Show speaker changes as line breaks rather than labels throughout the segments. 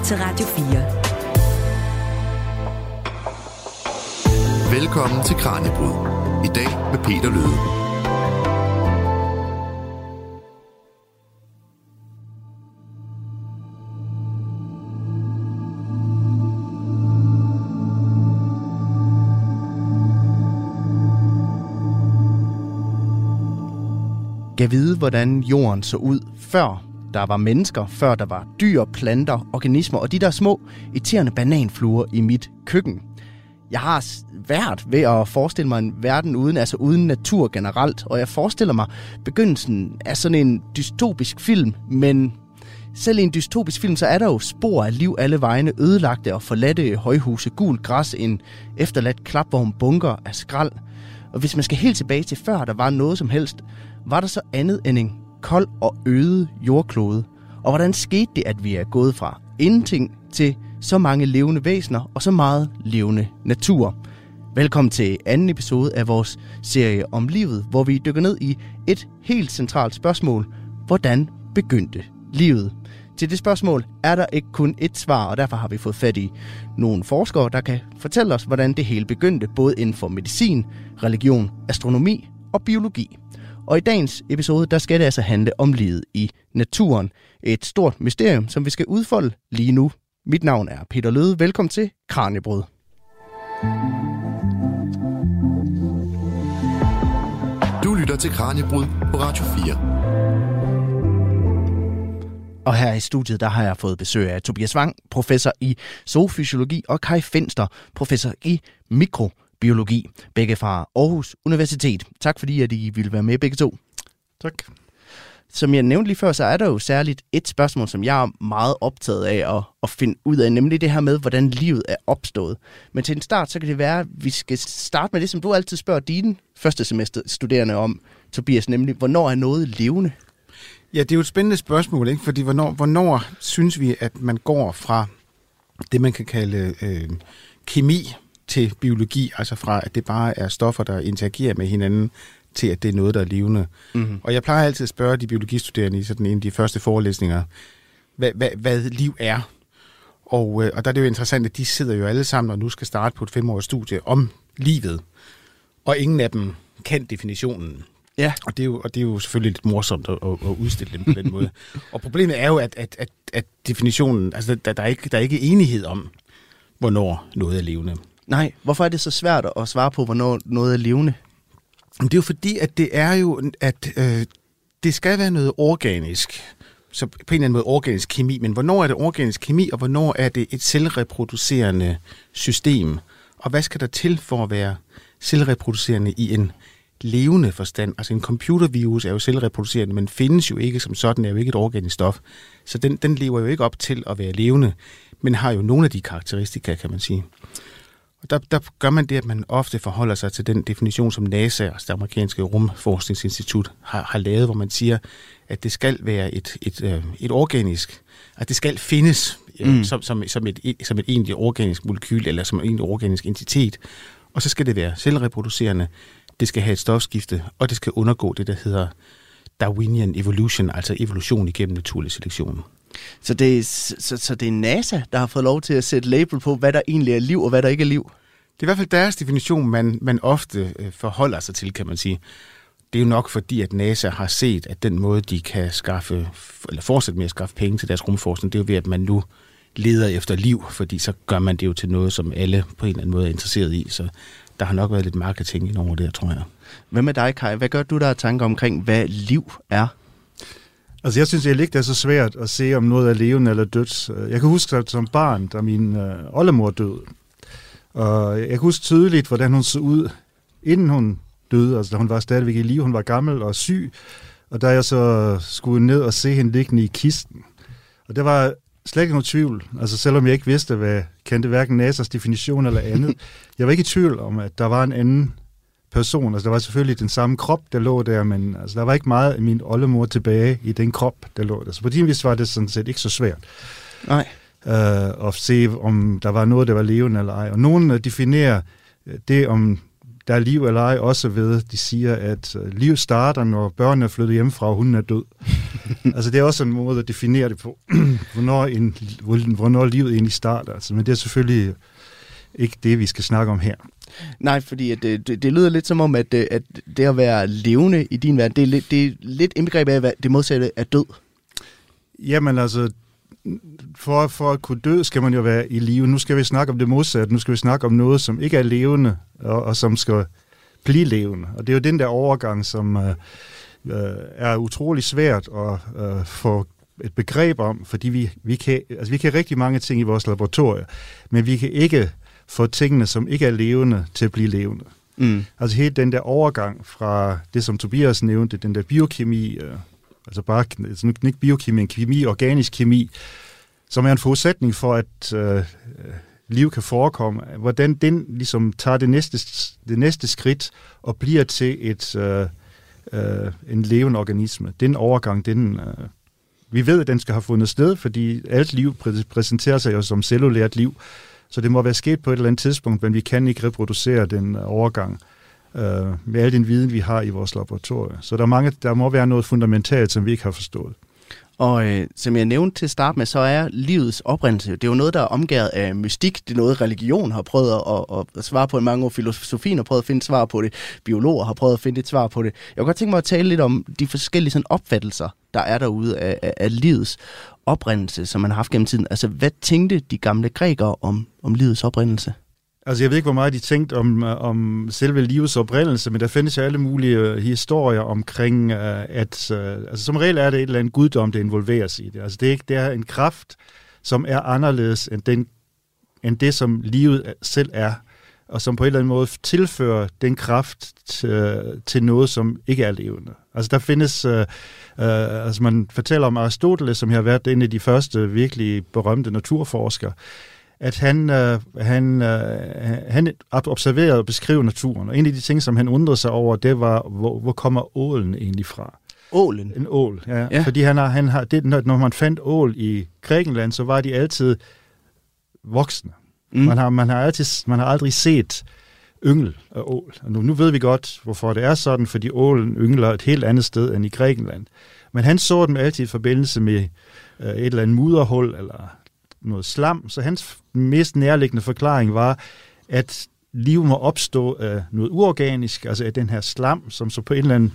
lytter til Radio
4. Velkommen til Kranjebrud. I dag med Peter Løde.
Gav vide, hvordan jorden så ud før der var mennesker, før der var dyr, planter, organismer og de der små irriterende bananfluer i mit køkken. Jeg har svært ved at forestille mig en verden uden, altså uden natur generelt, og jeg forestiller mig begyndelsen af sådan en dystopisk film, men selv i en dystopisk film, så er der jo spor af liv alle vegne, ødelagte og forladte højhuse, gul græs, en efterladt klapvogn, bunker af skrald. Og hvis man skal helt tilbage til før der var noget som helst, var der så andet end en kold og øde jordklode? Og hvordan skete det, at vi er gået fra ingenting til så mange levende væsener og så meget levende natur? Velkommen til anden episode af vores serie om livet, hvor vi dykker ned i et helt centralt spørgsmål. Hvordan begyndte livet? Til det spørgsmål er der ikke kun et svar, og derfor har vi fået fat i nogle forskere, der kan fortælle os, hvordan det hele begyndte, både inden for medicin, religion, astronomi og biologi. Og i dagens episode, der skal det altså handle om livet i naturen. Et stort mysterium, som vi skal udfolde lige nu. Mit navn er Peter Løde. Velkommen til Kranjebrød.
Du lytter til Kranjebrud på Radio 4.
Og her i studiet, der har jeg fået besøg af Tobias Wang, professor i zoofysiologi, og Kai Fenster, professor i mikro biologi, begge fra Aarhus Universitet. Tak fordi, at I ville være med begge to.
Tak.
Som jeg nævnte lige før, så er der jo særligt et spørgsmål, som jeg er meget optaget af at, at finde ud af, nemlig det her med, hvordan livet er opstået. Men til en start, så kan det være, at vi skal starte med det, som du altid spørger dine første semester studerende om, Tobias, nemlig, hvornår er noget levende?
Ja, det er jo et spændende spørgsmål, ikke? fordi hvornår, hvornår synes vi, at man går fra det, man kan kalde øh, kemi, til biologi, altså fra at det bare er stoffer, der interagerer med hinanden, til at det er noget, der er levende. Mm-hmm. Og jeg plejer altid at spørge de biologistuderende i sådan en af de første forelæsninger, hvad, hvad, hvad liv er. Og, øh, og der er det jo interessant, at de sidder jo alle sammen og nu skal starte på et femårigt studie om livet. Og ingen af dem kan definitionen. Ja. Og det er jo, og det er jo selvfølgelig lidt morsomt at, at, at udstille dem på den måde. Og problemet er jo, at, at, at, at definitionen, altså der, der, er ikke, der er ikke enighed om, hvornår noget er levende.
Nej, hvorfor er det så svært at svare på, hvornår noget er levende?
Det er jo fordi, at det er jo, at øh, det skal være noget organisk. Så på en eller anden måde organisk kemi. Men hvornår er det organisk kemi, og hvornår er det et selvreproducerende system? Og hvad skal der til for at være selvreproducerende i en levende forstand? Altså en computervirus er jo selvreproducerende, men findes jo ikke som sådan, er jo ikke et organisk stof. Så den, den lever jo ikke op til at være levende, men har jo nogle af de karakteristika, kan man sige. Og der, der gør man det, at man ofte forholder sig til den definition, som NASA, altså det amerikanske rumforskningsinstitut, har, har lavet, hvor man siger, at det skal være et, et, øh, et organisk, at det skal findes øh, mm. som, som, som, et, som et egentlig organisk molekyl, eller som en egentlig organisk entitet. Og så skal det være selvreproducerende, det skal have et stofskifte, og det skal undergå det, der hedder Darwinian evolution, altså evolution igennem naturlig selektion.
Så det, så, så det er NASA, der har fået lov til at sætte label på, hvad der egentlig er liv, og hvad der ikke er liv?
Det er i hvert fald deres definition, man, man ofte øh, forholder sig til, kan man sige. Det er jo nok fordi, at NASA har set, at den måde, de kan skaffe, eller fortsætte med at skaffe penge til deres rumforskning, det er jo ved, at man nu leder efter liv, fordi så gør man det jo til noget, som alle på en eller anden måde er interesseret i. Så der har nok været lidt marketing i over det, tror jeg.
Hvad med dig, Kai? Hvad gør du der tanker omkring, hvad liv er?
Altså jeg synes egentlig ikke, det er så svært at se, om noget er levende eller dødt. Jeg kan huske at som barn, da min øh, oldemor døde. Og jeg kan huske tydeligt, hvordan hun så ud, inden hun døde. Altså da hun var stadigvæk i live. Hun var gammel og syg. Og da jeg så skulle ned og se hende liggende i kisten. Og det var slet ikke nogen tvivl. Altså selvom jeg ikke vidste, hvad kendte hverken NASA's definition eller andet. Jeg var ikke i tvivl om, at der var en anden person. Altså, der var selvfølgelig den samme krop, der lå der, men altså, der var ikke meget af min oldemor tilbage i den krop, der lå der. Så på din vis var det sådan set ikke så svært.
Nej.
Uh, at se, om der var noget, der var levende eller ej. Og nogen uh, definerer øh, det, om der er liv eller ej, også ved, de siger, at øh, liv starter, når børnene er flyttet hjemmefra, og hunden er død. altså det er også en måde at definere det på, hvornår, en, hvornår livet egentlig starter. Altså, men det er selvfølgelig ikke det, vi skal snakke om her.
Nej, fordi at det, det, det lyder lidt som om, at, øh, at det at være levende i din verden, det er lidt, det er lidt indbegreb af, at det modsatte er død.
Jamen altså, for, for at kunne dø, skal man jo være i live. Nu skal vi snakke om det modsatte. Nu skal vi snakke om noget, som ikke er levende, og, og som skal blive levende. Og det er jo den der overgang, som øh, øh, er utrolig svært at øh, få et begreb om, fordi vi, vi, kan, altså vi kan rigtig mange ting i vores laboratorier, men vi kan ikke få tingene, som ikke er levende, til at blive levende. Mm. Altså helt den der overgang fra det, som Tobias nævnte, den der biokemi, øh, altså bare altså ikke biokemi, men kemi, organisk kemi, som er en forudsætning for, at øh, liv kan forekomme. Hvordan den ligesom tager det næste, det næste skridt og bliver til et, øh, øh, en levende organisme. Den overgang, den, øh, vi ved, at den skal have fundet sted, fordi alt liv præ- præsenterer sig jo som cellulært liv. Så det må være sket på et eller andet tidspunkt, men vi kan ikke reproducere den øh, overgang øh, med al den viden, vi har i vores laboratorier. Så der, er mange, der må være noget fundamentalt, som vi ikke har forstået.
Og øh, som jeg nævnte til at starte med, så er livets oprindelse, det er jo noget, der er omgået af mystik. Det er noget, religion har prøvet at, at, at svare på i mange år. Filosofien har prøvet at finde svar på det. Biologer har prøvet at finde et svar på det. Jeg kunne godt tænke mig at tale lidt om de forskellige sådan, opfattelser, der er derude af, af, af livets oprindelse, som man har haft gennem tiden. Altså, hvad tænkte de gamle grækere om, om livets oprindelse?
Altså, jeg ved ikke, hvor meget de tænkte om, øh, om selve livets oprindelse, men der findes jo alle mulige øh, historier omkring, øh, at altså, som regel er det et eller andet guddom, der involveres i det. Altså, det er, ikke, det er en kraft, som er anderledes end, den, end det, som livet selv er, og som på en eller anden måde tilfører den kraft til, til noget, som ikke er levende. Altså, der findes... Uh, altså man fortæller om Aristoteles, som har været en af de første virkelig berømte naturforskere, at han, uh, han, uh, han observerede og beskrev naturen. Og en af de ting, som han undrede sig over, det var, hvor, hvor kommer ålen egentlig fra?
Ålen?
En ål, ja. ja. Fordi han har, han har, det, når man fandt ål i Grækenland, så var de altid voksne. Mm. Man, har, man, har altid, man har aldrig set yngel af ål. Og nu, nu ved vi godt, hvorfor det er sådan, fordi ålen yngler et helt andet sted end i Grækenland. Men han så dem altid i forbindelse med øh, et eller andet mudderhul eller noget slam, så hans mest nærliggende forklaring var, at liv må opstå af noget uorganisk, altså af den her slam, som så på en eller anden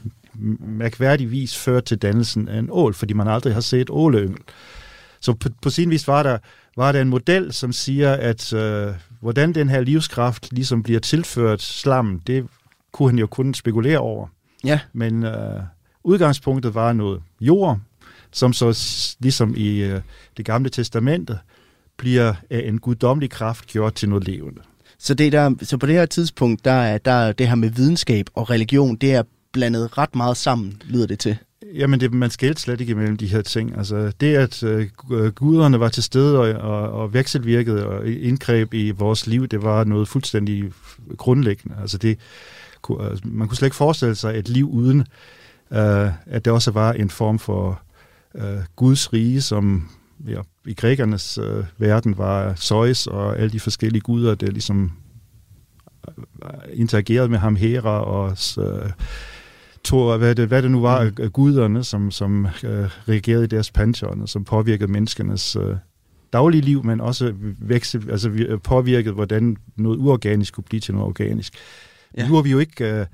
mærkværdig vis fører til dannelsen af en ål, fordi man aldrig har set åleyngel. Så på, på sin vis var der, var der en model, som siger, at øh, hvordan den her livskraft ligesom bliver tilført slam, det kunne han jo kun spekulere over.
Ja.
Men øh, udgangspunktet var noget jord, som så ligesom i øh, det gamle testamente bliver af en guddommelig kraft gjort til noget levende.
Så, det der, så på det her tidspunkt, der er, der er det her med videnskab og religion, det er blandet ret meget sammen, lyder det til.
Jamen, det, man skældte slet ikke imellem de her ting. Altså, det, at øh, guderne var til stede og, og, og vekselvirkede og indgreb i vores liv, det var noget fuldstændig grundlæggende. Altså, det, altså, man kunne slet ikke forestille sig et liv uden, øh, at det også var en form for øh, Guds rige, som ja, i grækernes øh, verden var Zeus og alle de forskellige guder, der ligesom øh, interagerede med ham, Hera og øh, Thor, hvad det, hvad det nu var mm. af guderne, som, som øh, reagerede i deres pantheon, som påvirkede menneskenes øh, daglige liv, men også vækse, altså, øh, påvirkede, hvordan noget uorganisk kunne blive til noget organisk. Ja. Nu er vi jo ikke øh,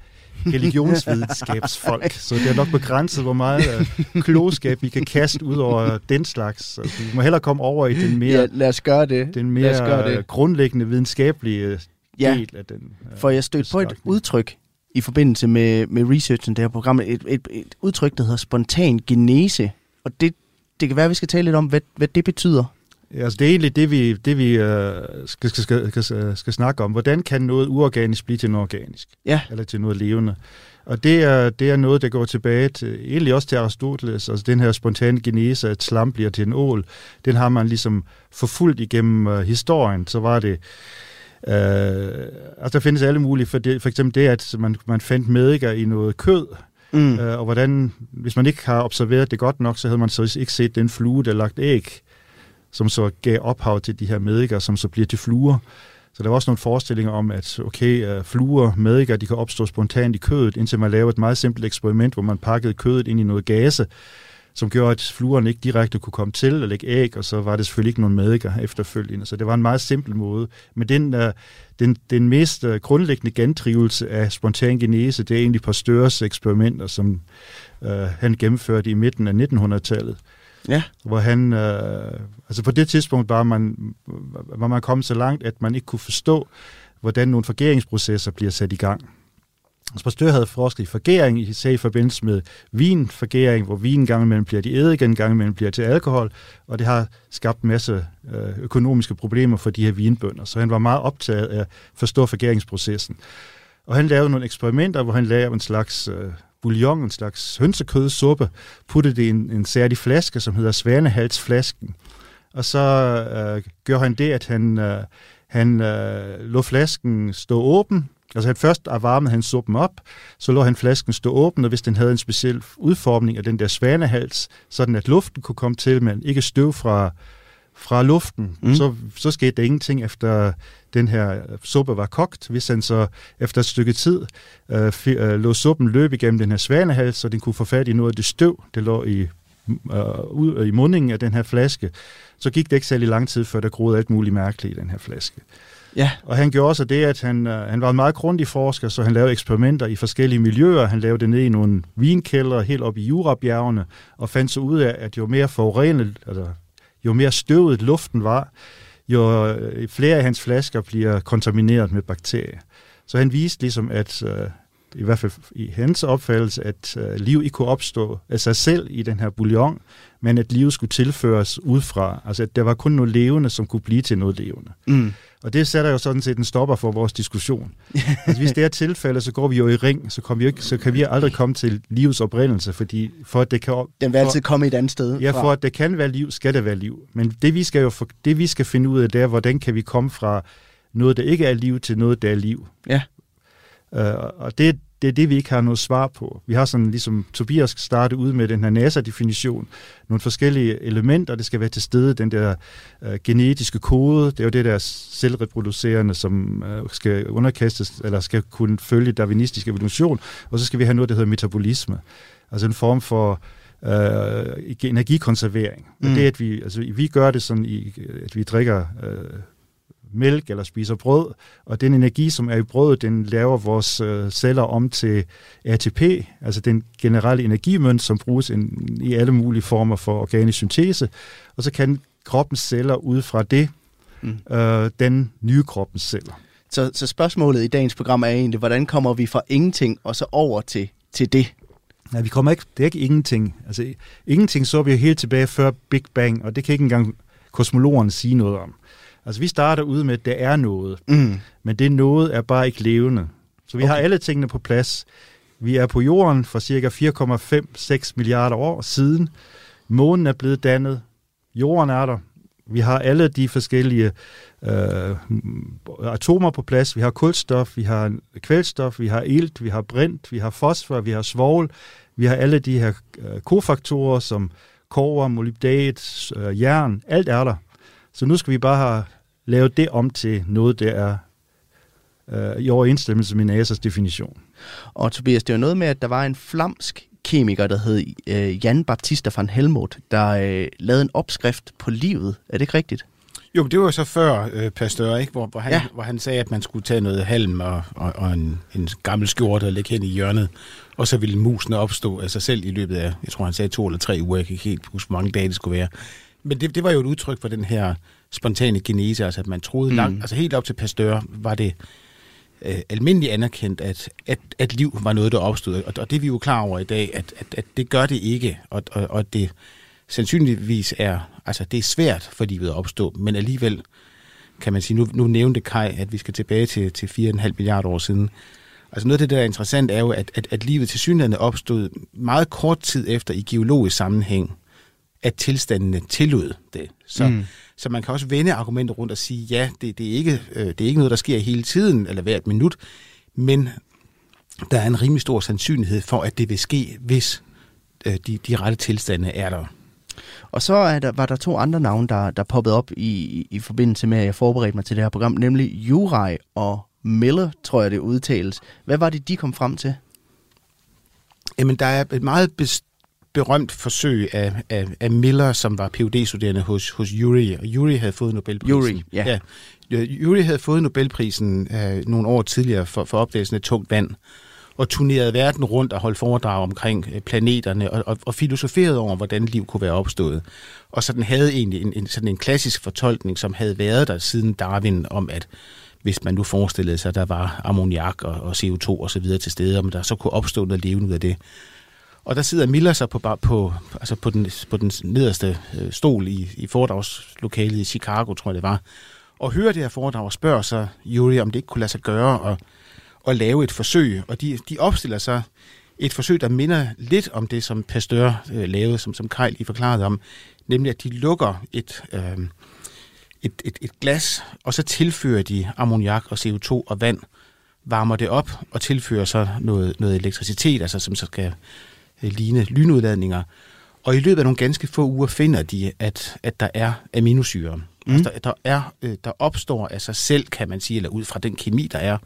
religionsvidenskabsfolk, så det er nok begrænset, hvor meget øh, klogskab vi kan kaste ud over den slags. Altså, vi må hellere komme over i den mere,
ja, lad os gøre det.
Den mere gøre det. grundlæggende videnskabelige ja, del af den.
Øh, for jeg stødte på et udtryk i forbindelse med, med researchen det her program, et, et, et udtryk, der hedder spontan genese. Og det, det kan være, at vi skal tale lidt om, hvad, hvad det betyder.
Ja, altså det er egentlig det, vi, det, vi uh, skal, skal, skal, skal snakke om. Hvordan kan noget uorganisk blive til noget organisk?
Ja.
Eller til noget levende? Og det er, det er noget, der går tilbage til, egentlig også til Aristoteles, altså den her spontane genese, at slam bliver til en ål, den har man ligesom forfulgt igennem uh, historien. Så var det, uh, altså der findes alle mulige, for, det, for eksempel det, at man, man fandt mediker i noget kød, mm. uh, og hvordan, hvis man ikke har observeret det godt nok, så havde man så ikke set den flue, der lagt æg som så gav ophav til de her mediker, som så bliver til fluer. Så der var også nogle forestillinger om, at okay, øh, fluer, mediker, de kan opstå spontant i kødet, indtil man lavede et meget simpelt eksperiment, hvor man pakkede kødet ind i noget gase, som gjorde, at fluerne ikke direkte kunne komme til at lægge æg, og så var det selvfølgelig ikke nogen mediker efterfølgende. Så det var en meget simpel måde. Men den, øh, den, den mest øh, grundlæggende gentrivelse af spontan genese, det er egentlig Pasteurs eksperimenter, som øh, han gennemførte i midten af 1900-tallet.
Ja.
Hvor han, øh, altså på det tidspunkt var man, var man kommet så langt, at man ikke kunne forstå, hvordan nogle forgeringsprocesser bliver sat i gang. Spastør havde forsket i forgering, især i forbindelse med vinforgering, hvor vin gang imellem bliver til eddike, en gang imellem bliver til alkohol, og det har skabt en masse øh, økonomiske problemer for de her vinbønder. Så han var meget optaget af at forstå forgeringsprocessen. Og han lavede nogle eksperimenter, hvor han lavede en slags øh, bouillon, en slags hønsekødsuppe, puttede det i en, en særlig flaske, som hedder svanehalsflasken. Og så øh, gør han det, at han, øh, han øh, lå flasken stå åben, Altså han først varmede han suppen op, så lå han flasken stå åben, og hvis den havde en speciel udformning af den der svanehals, sådan at luften kunne komme til, men ikke støv fra, fra luften, mm. så, så skete der ingenting efter den her suppe var kogt. Hvis han så efter et stykke tid øh, f- øh, lå suppen løbe igennem den her svanehals, så den kunne få fat i noget af det støv, det lå i, øh, ud, i mundingen af den her flaske, så gik det ikke særlig lang tid, før der groede alt muligt mærkeligt i den her flaske.
Ja.
Og han gjorde også det, at han, øh, han var en meget grundig forsker, så han lavede eksperimenter i forskellige miljøer. Han lavede det ned i nogle vinkældre helt op i Jurabjergene, og fandt så ud af, at jo mere forurenet, altså jo mere støvet luften var, jo øh, flere af hans flasker bliver kontamineret med bakterier. Så han viste ligesom, at øh, i hvert fald i hans opfattelse, at øh, liv ikke kunne opstå af sig selv i den her bouillon, men at livet skulle tilføres udefra. Altså at der var kun noget levende, som kunne blive til noget levende.
Mm.
Og det sætter jo sådan set en stopper for vores diskussion. altså, hvis det er tilfælde, så går vi jo i ring, så, vi ikke, så kan vi aldrig komme til livets oprindelse, fordi for at det kan...
Den vil
for,
altid komme et andet sted
Ja,
fra.
for at det kan være liv, skal det være liv. Men det vi skal jo for, det vi skal finde ud af, det er, hvordan kan vi komme fra noget, der ikke er liv, til noget, der er liv.
Ja.
Uh, og det, det er det, vi ikke har noget svar på. Vi har sådan, ligesom Tobias starte ud med den her NASA-definition, nogle forskellige elementer, det skal være til stede, den der uh, genetiske kode, det er jo det der selvreproducerende, som uh, skal underkastes, eller skal kunne følge darwinistisk evolution, og så skal vi have noget, der hedder metabolisme, altså en form for uh, energikonservering. Mm. Og det, at vi, altså, vi gør det sådan, i, at vi drikker uh, mælk eller spiser brød, og den energi, som er i brødet, den laver vores øh, celler om til ATP, altså den generelle energimønt, som bruges in, i alle mulige former for organisk syntese, og så kan kroppens celler ud fra det, mm. øh, den nye kroppens celler.
Så, så spørgsmålet i dagens program er egentlig, hvordan kommer vi fra ingenting og så over til, til det?
Ja, vi kommer ikke, det er ikke ingenting. Altså, ingenting så vi helt tilbage før Big Bang, og det kan ikke engang kosmologerne sige noget om. Altså vi starter ud med, at der er noget,
mm.
men det noget er bare ikke levende. Så vi okay. har alle tingene på plads. Vi er på jorden for cirka 4,5-6 milliarder år siden. Månen er blevet dannet. Jorden er der. Vi har alle de forskellige øh, atomer på plads. Vi har kulstof, vi har kvælstof, vi har ilt, vi har brint, vi har fosfor, vi har svovl. Vi har alle de her øh, kofaktorer som kover, molybdat, øh, jern. Alt er der. Så nu skal vi bare have lavet det om til noget, der er øh, i overensstemmelse med NASA's definition.
Og Tobias, det var noget med, at der var en flamsk kemiker, der hed øh, Jan Baptista van Helmont, der øh, lavede en opskrift på livet. Er det ikke rigtigt?
Jo, det var jo så før øh, Pasteur, ikke? Hvor, hvor, han, ja. hvor han sagde, at man skulle tage noget halm og, og, og en, en gammel skjorte og lægge hen i hjørnet, og så ville musene opstå af sig selv i løbet af, jeg tror han sagde to eller tre uger, jeg kan ikke helt huske, hvor mange dage det skulle være. Men det, det var jo et udtryk for den her spontane genese, altså at man troede mm. langt, altså helt op til Pasteur var det øh, almindeligt anerkendt, at, at, at liv var noget, der opstod, og, og det er vi jo klar over i dag, at, at, at det gør det ikke, og, og, og det sandsynligvis er, altså det er svært for livet at opstå, men alligevel kan man sige, nu, nu nævnte Kai, at vi skal tilbage til, til 4,5 milliarder år siden. Altså noget af det, der er interessant, er jo, at, at, at livet til synligheden opstod meget kort tid efter i geologisk sammenhæng, at tilstandene tillod det. Så, mm. så man kan også vende argumenter rundt og sige, ja, det, det, er ikke, øh, det er ikke noget, der sker hele tiden, eller hvert minut, men der er en rimelig stor sandsynlighed for, at det vil ske, hvis øh, de, de rette tilstande er der.
Og så er der, var der to andre navne, der, der poppede op i, i forbindelse med, at jeg forberedte mig til det her program, nemlig Jurai og Miller, tror jeg det udtales. Hvad var det, de kom frem til?
Jamen, der er et meget bes- berømt forsøg af, af, af Miller, som var phd studerende hos, hos Yuri, og Yuri havde fået Nobelprisen.
Yuri, ja.
ja. Yuri havde fået Nobelprisen øh, nogle år tidligere for, for opdagelsen af tungt vand, og turnerede verden rundt og holdt foredrag omkring øh, planeterne, og, og, og filosoferede over, hvordan liv kunne være opstået. Og så den havde egentlig en, en, sådan en klassisk fortolkning, som havde været der siden Darwin, om at hvis man nu forestillede sig, at der var ammoniak og, og CO2 og så videre til stede, om der så kunne opstå noget levende ud af det. Og der sidder Miller så på, på, altså på, den, på den nederste øh, stol i, i foredragslokalet i Chicago, tror jeg det var, og hører det her foredrag og spørger så Yuri, om det ikke kunne lade sig gøre at, at lave et forsøg. Og de, de opstiller så et forsøg, der minder lidt om det, som Pasteur øh, lavede, som, som Kai lige forklarede om, nemlig at de lukker et, øh, et, et, et glas, og så tilfører de ammoniak og CO2 og vand, varmer det op og tilfører så noget, noget elektricitet, altså som så skal øh, ligne lynudladninger. Og i løbet af nogle ganske få uger finder de, at, at der er aminosyre. Mm. Altså, der, der, er, øh, der opstår af sig selv, kan man sige, eller ud fra den kemi, der er,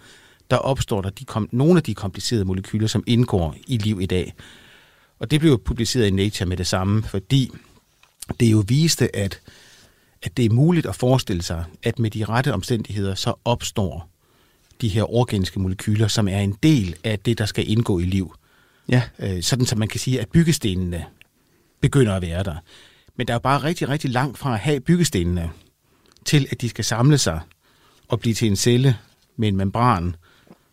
der opstår der de kom, nogle af de komplicerede molekyler, som indgår i liv i dag. Og det blev jo publiceret i Nature med det samme, fordi det jo viste, at, at det er muligt at forestille sig, at med de rette omstændigheder, så opstår de her organiske molekyler, som er en del af det, der skal indgå i liv.
Ja.
Øh, sådan, så man kan sige, at byggestenene begynder at være der. Men der er jo bare rigtig, rigtig langt fra at have byggestenene, til at de skal samle sig og blive til en celle med en membran,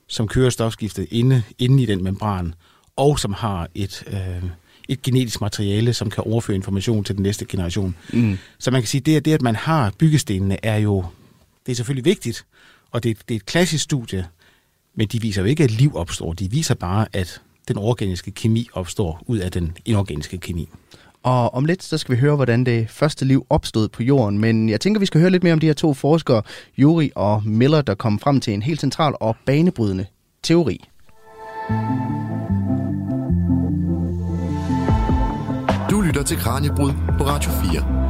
som kører stofskiftet inde, inde i den membran, og som har et, øh, et genetisk materiale, som kan overføre information til den næste generation. Mm. Så man kan sige, at det, det, at man har byggestenene, er jo det er selvfølgelig vigtigt, og det, det er et klassisk studie, men de viser jo ikke, at liv opstår. De viser bare, at den organiske kemi opstår ud af den inorganiske kemi.
Og om lidt, så skal vi høre, hvordan det første liv opstod på jorden. Men jeg tænker, vi skal høre lidt mere om de her to forskere, Yuri og Miller, der kom frem til en helt central og banebrydende teori.
Du lytter til Kranjebrud på Radio 4.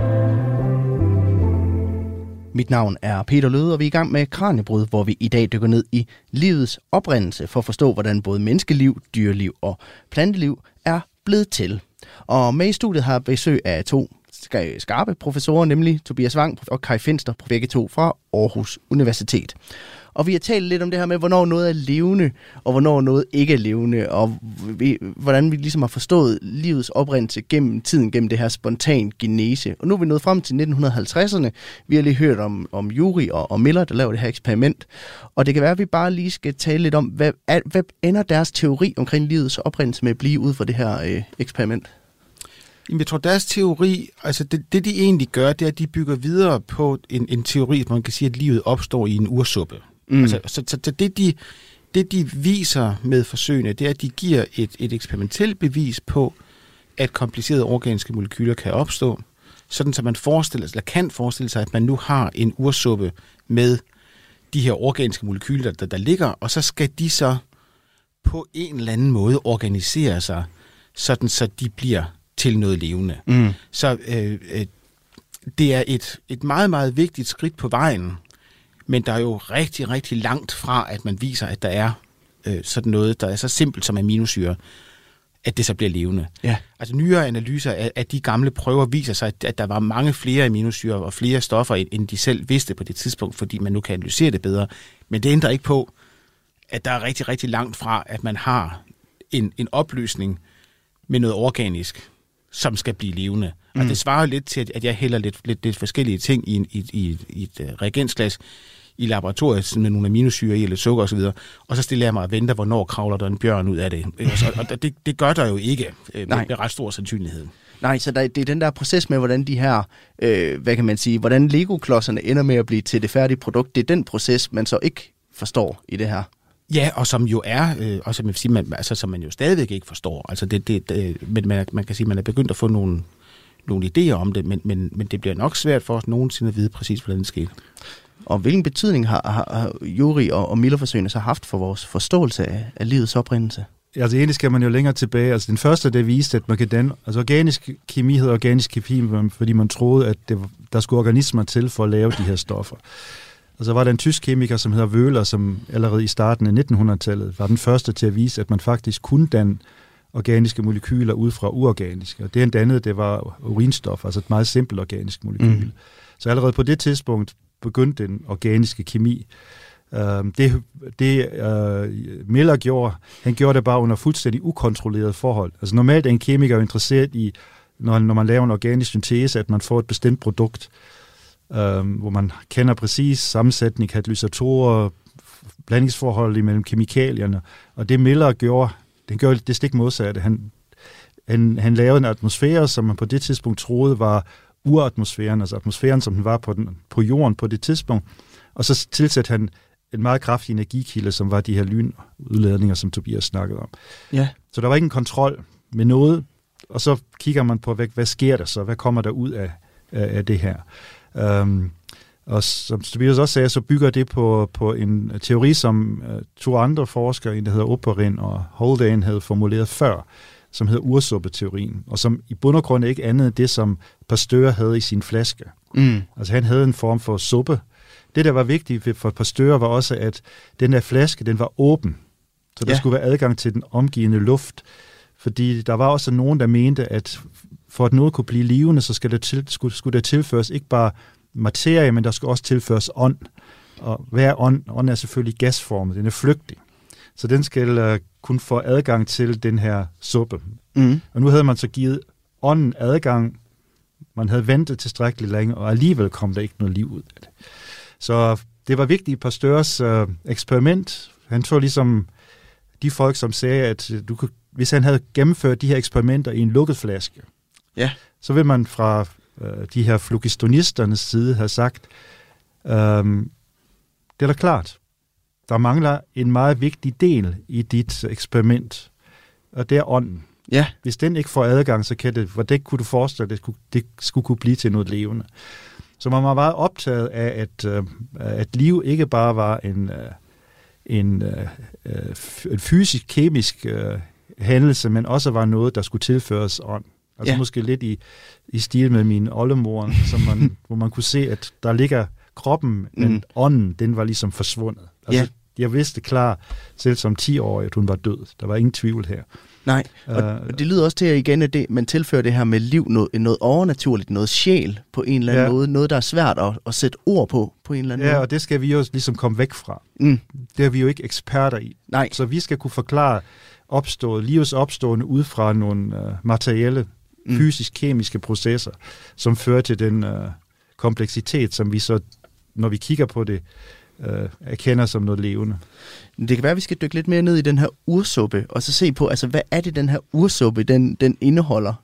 Mit navn er Peter Løde, og vi er i gang med Kranjebrud, hvor vi i dag dykker ned i livets oprindelse for at forstå, hvordan både menneskeliv, dyreliv og planteliv er blevet til. Og med i studiet har besøg af to skarpe professorer, nemlig Tobias Wang og Kai Finster, begge to fra Aarhus Universitet. Og vi har talt lidt om det her med, hvornår noget er levende, og hvornår noget ikke er levende, og vi, hvordan vi ligesom har forstået livets oprindelse gennem tiden, gennem det her spontan genese. Og nu er vi nået frem til 1950'erne. Vi har lige hørt om, om Yuri og, og Miller, der laver det her eksperiment. Og det kan være, at vi bare lige skal tale lidt om, hvad, hvad ender deres teori omkring livets oprindelse med at blive ud fra det her øh, eksperiment?
Jamen, jeg tror, deres teori, altså det, det de egentlig gør, det er, at de bygger videre på en, en teori, hvor man kan sige, at livet opstår i en ursuppe. Mm. Altså, så, så, så det, de, det, de viser med forsøgene, det er, at de giver et, et eksperimentelt bevis på, at komplicerede organiske molekyler kan opstå, sådan så man forestiller, eller kan forestille sig, at man nu har en ursuppe med de her organiske molekyler, der, der ligger, og så skal de så på en eller anden måde organisere sig, sådan så de bliver til noget levende. Mm. Så øh, øh, det er et, et meget, meget vigtigt skridt på vejen, men der er jo rigtig, rigtig langt fra, at man viser, at der er øh, sådan noget, der er så simpelt som aminosyre, at det så bliver levende.
Ja.
Altså nyere analyser af, af de gamle prøver viser sig, at, at der var mange flere aminosyre og flere stoffer, end de selv vidste på det tidspunkt, fordi man nu kan analysere det bedre. Men det ændrer ikke på, at der er rigtig, rigtig langt fra, at man har en, en opløsning med noget organisk, som skal blive levende. Mm. Og det svarer lidt til, at jeg hælder lidt, lidt, lidt forskellige ting i, i, i, i et uh, reagensglas i laboratoriet med nogle aminosyre i, eller sukker osv., og så stiller jeg mig og venter, hvornår kravler der en bjørn ud af det. og, og det, det gør der jo ikke øh, med, med ret stor sandsynlighed.
Nej, så der, det er den der proces med, hvordan de her, øh, hvad kan man sige, hvordan Lego-klodserne ender med at blive til det færdige produkt, det er den proces, man så ikke forstår i det her.
Ja, og som jo er, øh, og som, sige, man, altså, som man jo stadigvæk ikke forstår. Altså det, det, det, men man, man kan sige, man er begyndt at få nogle, nogle idéer om det, men, men, men det bliver nok svært for os nogensinde at vide præcis, hvordan det skete.
Og hvilken betydning har, har, har Juri og, og Miller-forsøgene så haft for vores forståelse af, af livets oprindelse?
altså egentlig skal man jo længere tilbage. Altså den første, der viste, at man kan danne... Altså organisk kemi hedder organisk kemi, fordi man troede, at det, der skulle organismer til for at lave de her stoffer. Og så var der en tysk kemiker, som hedder Wöhler, som allerede i starten af 1900-tallet var den første til at vise, at man faktisk kunne danne organiske molekyler ud fra uorganiske. Og det han dannede, det var urinstof, altså et meget simpelt organisk molekyl. Mm. Så allerede på det tidspunkt begyndte den organiske kemi. Uh, det det uh, Miller gjorde, han gjorde det bare under fuldstændig ukontrolleret forhold. Altså normalt er en kemiker interesseret i, når, når man laver en organisk syntese, at man får et bestemt produkt, uh, hvor man kender præcis sammensætning, katalysatorer, blandingsforhold imellem kemikalierne. Og det Miller gjorde, den gjorde det stik modsatte. Han, han, han lavede en atmosfære, som man på det tidspunkt troede var uratmosfæren, altså atmosfæren, som den var på, den, på jorden på det tidspunkt. Og så tilsatte han en meget kraftig energikilde, som var de her lynudladninger, som Tobias snakkede om.
Ja.
Så der var ikke en kontrol med noget, og så kigger man på, hvad, hvad sker der så? Hvad kommer der ud af, af det her? Um, og som Tobias også sagde, så bygger det på, på en teori, som uh, to andre forskere, en der hedder Opperin og Haldane, havde formuleret før, som hedder ursuppeteorien, og som i bund og grund ikke andet end det, som Pasteur havde i sin flaske.
Mm.
Altså han havde en form for suppe. Det, der var vigtigt for Pasteur, var også, at den der flaske, den var åben. Så der
Ja.
skulle være adgang til den omgivende luft. Fordi der var også nogen, der mente, at for at noget kunne blive levende, så skal der til, skulle, skulle der tilføres ikke bare materie, men der skulle også tilføres ånd. Og hver ånd, ånd er selvfølgelig gasformet, den er flygtig. Så den skal uh, kun få adgang til den her suppe.
Mm.
Og nu havde man så givet ånden adgang. Man havde ventet tilstrækkeligt længe, og alligevel kom der ikke noget liv ud af det. Så det var vigtigt i Pasteurs øh, eksperiment. Han tog ligesom de folk, som sagde, at øh, du kunne, hvis han havde gennemført de her eksperimenter i en lukket flaske,
Ja.
så vil man fra øh, de her flogistonisternes side have sagt, øh, det er da klart, der mangler en meget vigtig del i dit eksperiment, og det er ånden.
Ja.
Hvis den ikke får adgang, så kan det, hvordan kunne du forestille dig, det skulle, det skulle kunne blive til noget levende? Så man var meget optaget af, at, øh, at liv ikke bare var en, øh, en, øh, øh, en fysisk, kemisk øh, hændelse, men også var noget, der skulle tilføres ånd. Altså
Ja.
ja. måske lidt i, i stil med min oldemor, som man, hvor man kunne se, at der ligger kroppen, men
Mm.
mm. ånden, den var ligesom forsvundet. Altså,
Ja.
Jeg vidste klar, selv som 10-årig, at hun var død. Der var ingen tvivl her.
Nej, og,
Øh,
og det lyder også til at igen, at det, man tilfører det her med liv, noget, noget overnaturligt, noget sjæl på en eller anden
Ja.
måde, noget, der er svært at, at sætte ord på, på en eller anden
Ja,
måde.
og det skal vi jo ligesom komme væk fra.
Mm,
Det er vi jo ikke eksperter i.
nej,
Så vi skal kunne forklare opstået, livets opstående ud fra nogle uh, materielle,
Mm.
fysisk-kemiske processer, som fører til den uh, kompleksitet, som vi så, når vi kigger på det, uh, erkender som noget levende.
det kan være, at vi skal dykke lidt mere ned i den her ursuppe, og så se på, altså, hvad er det, den her ursuppe, den, den indeholder?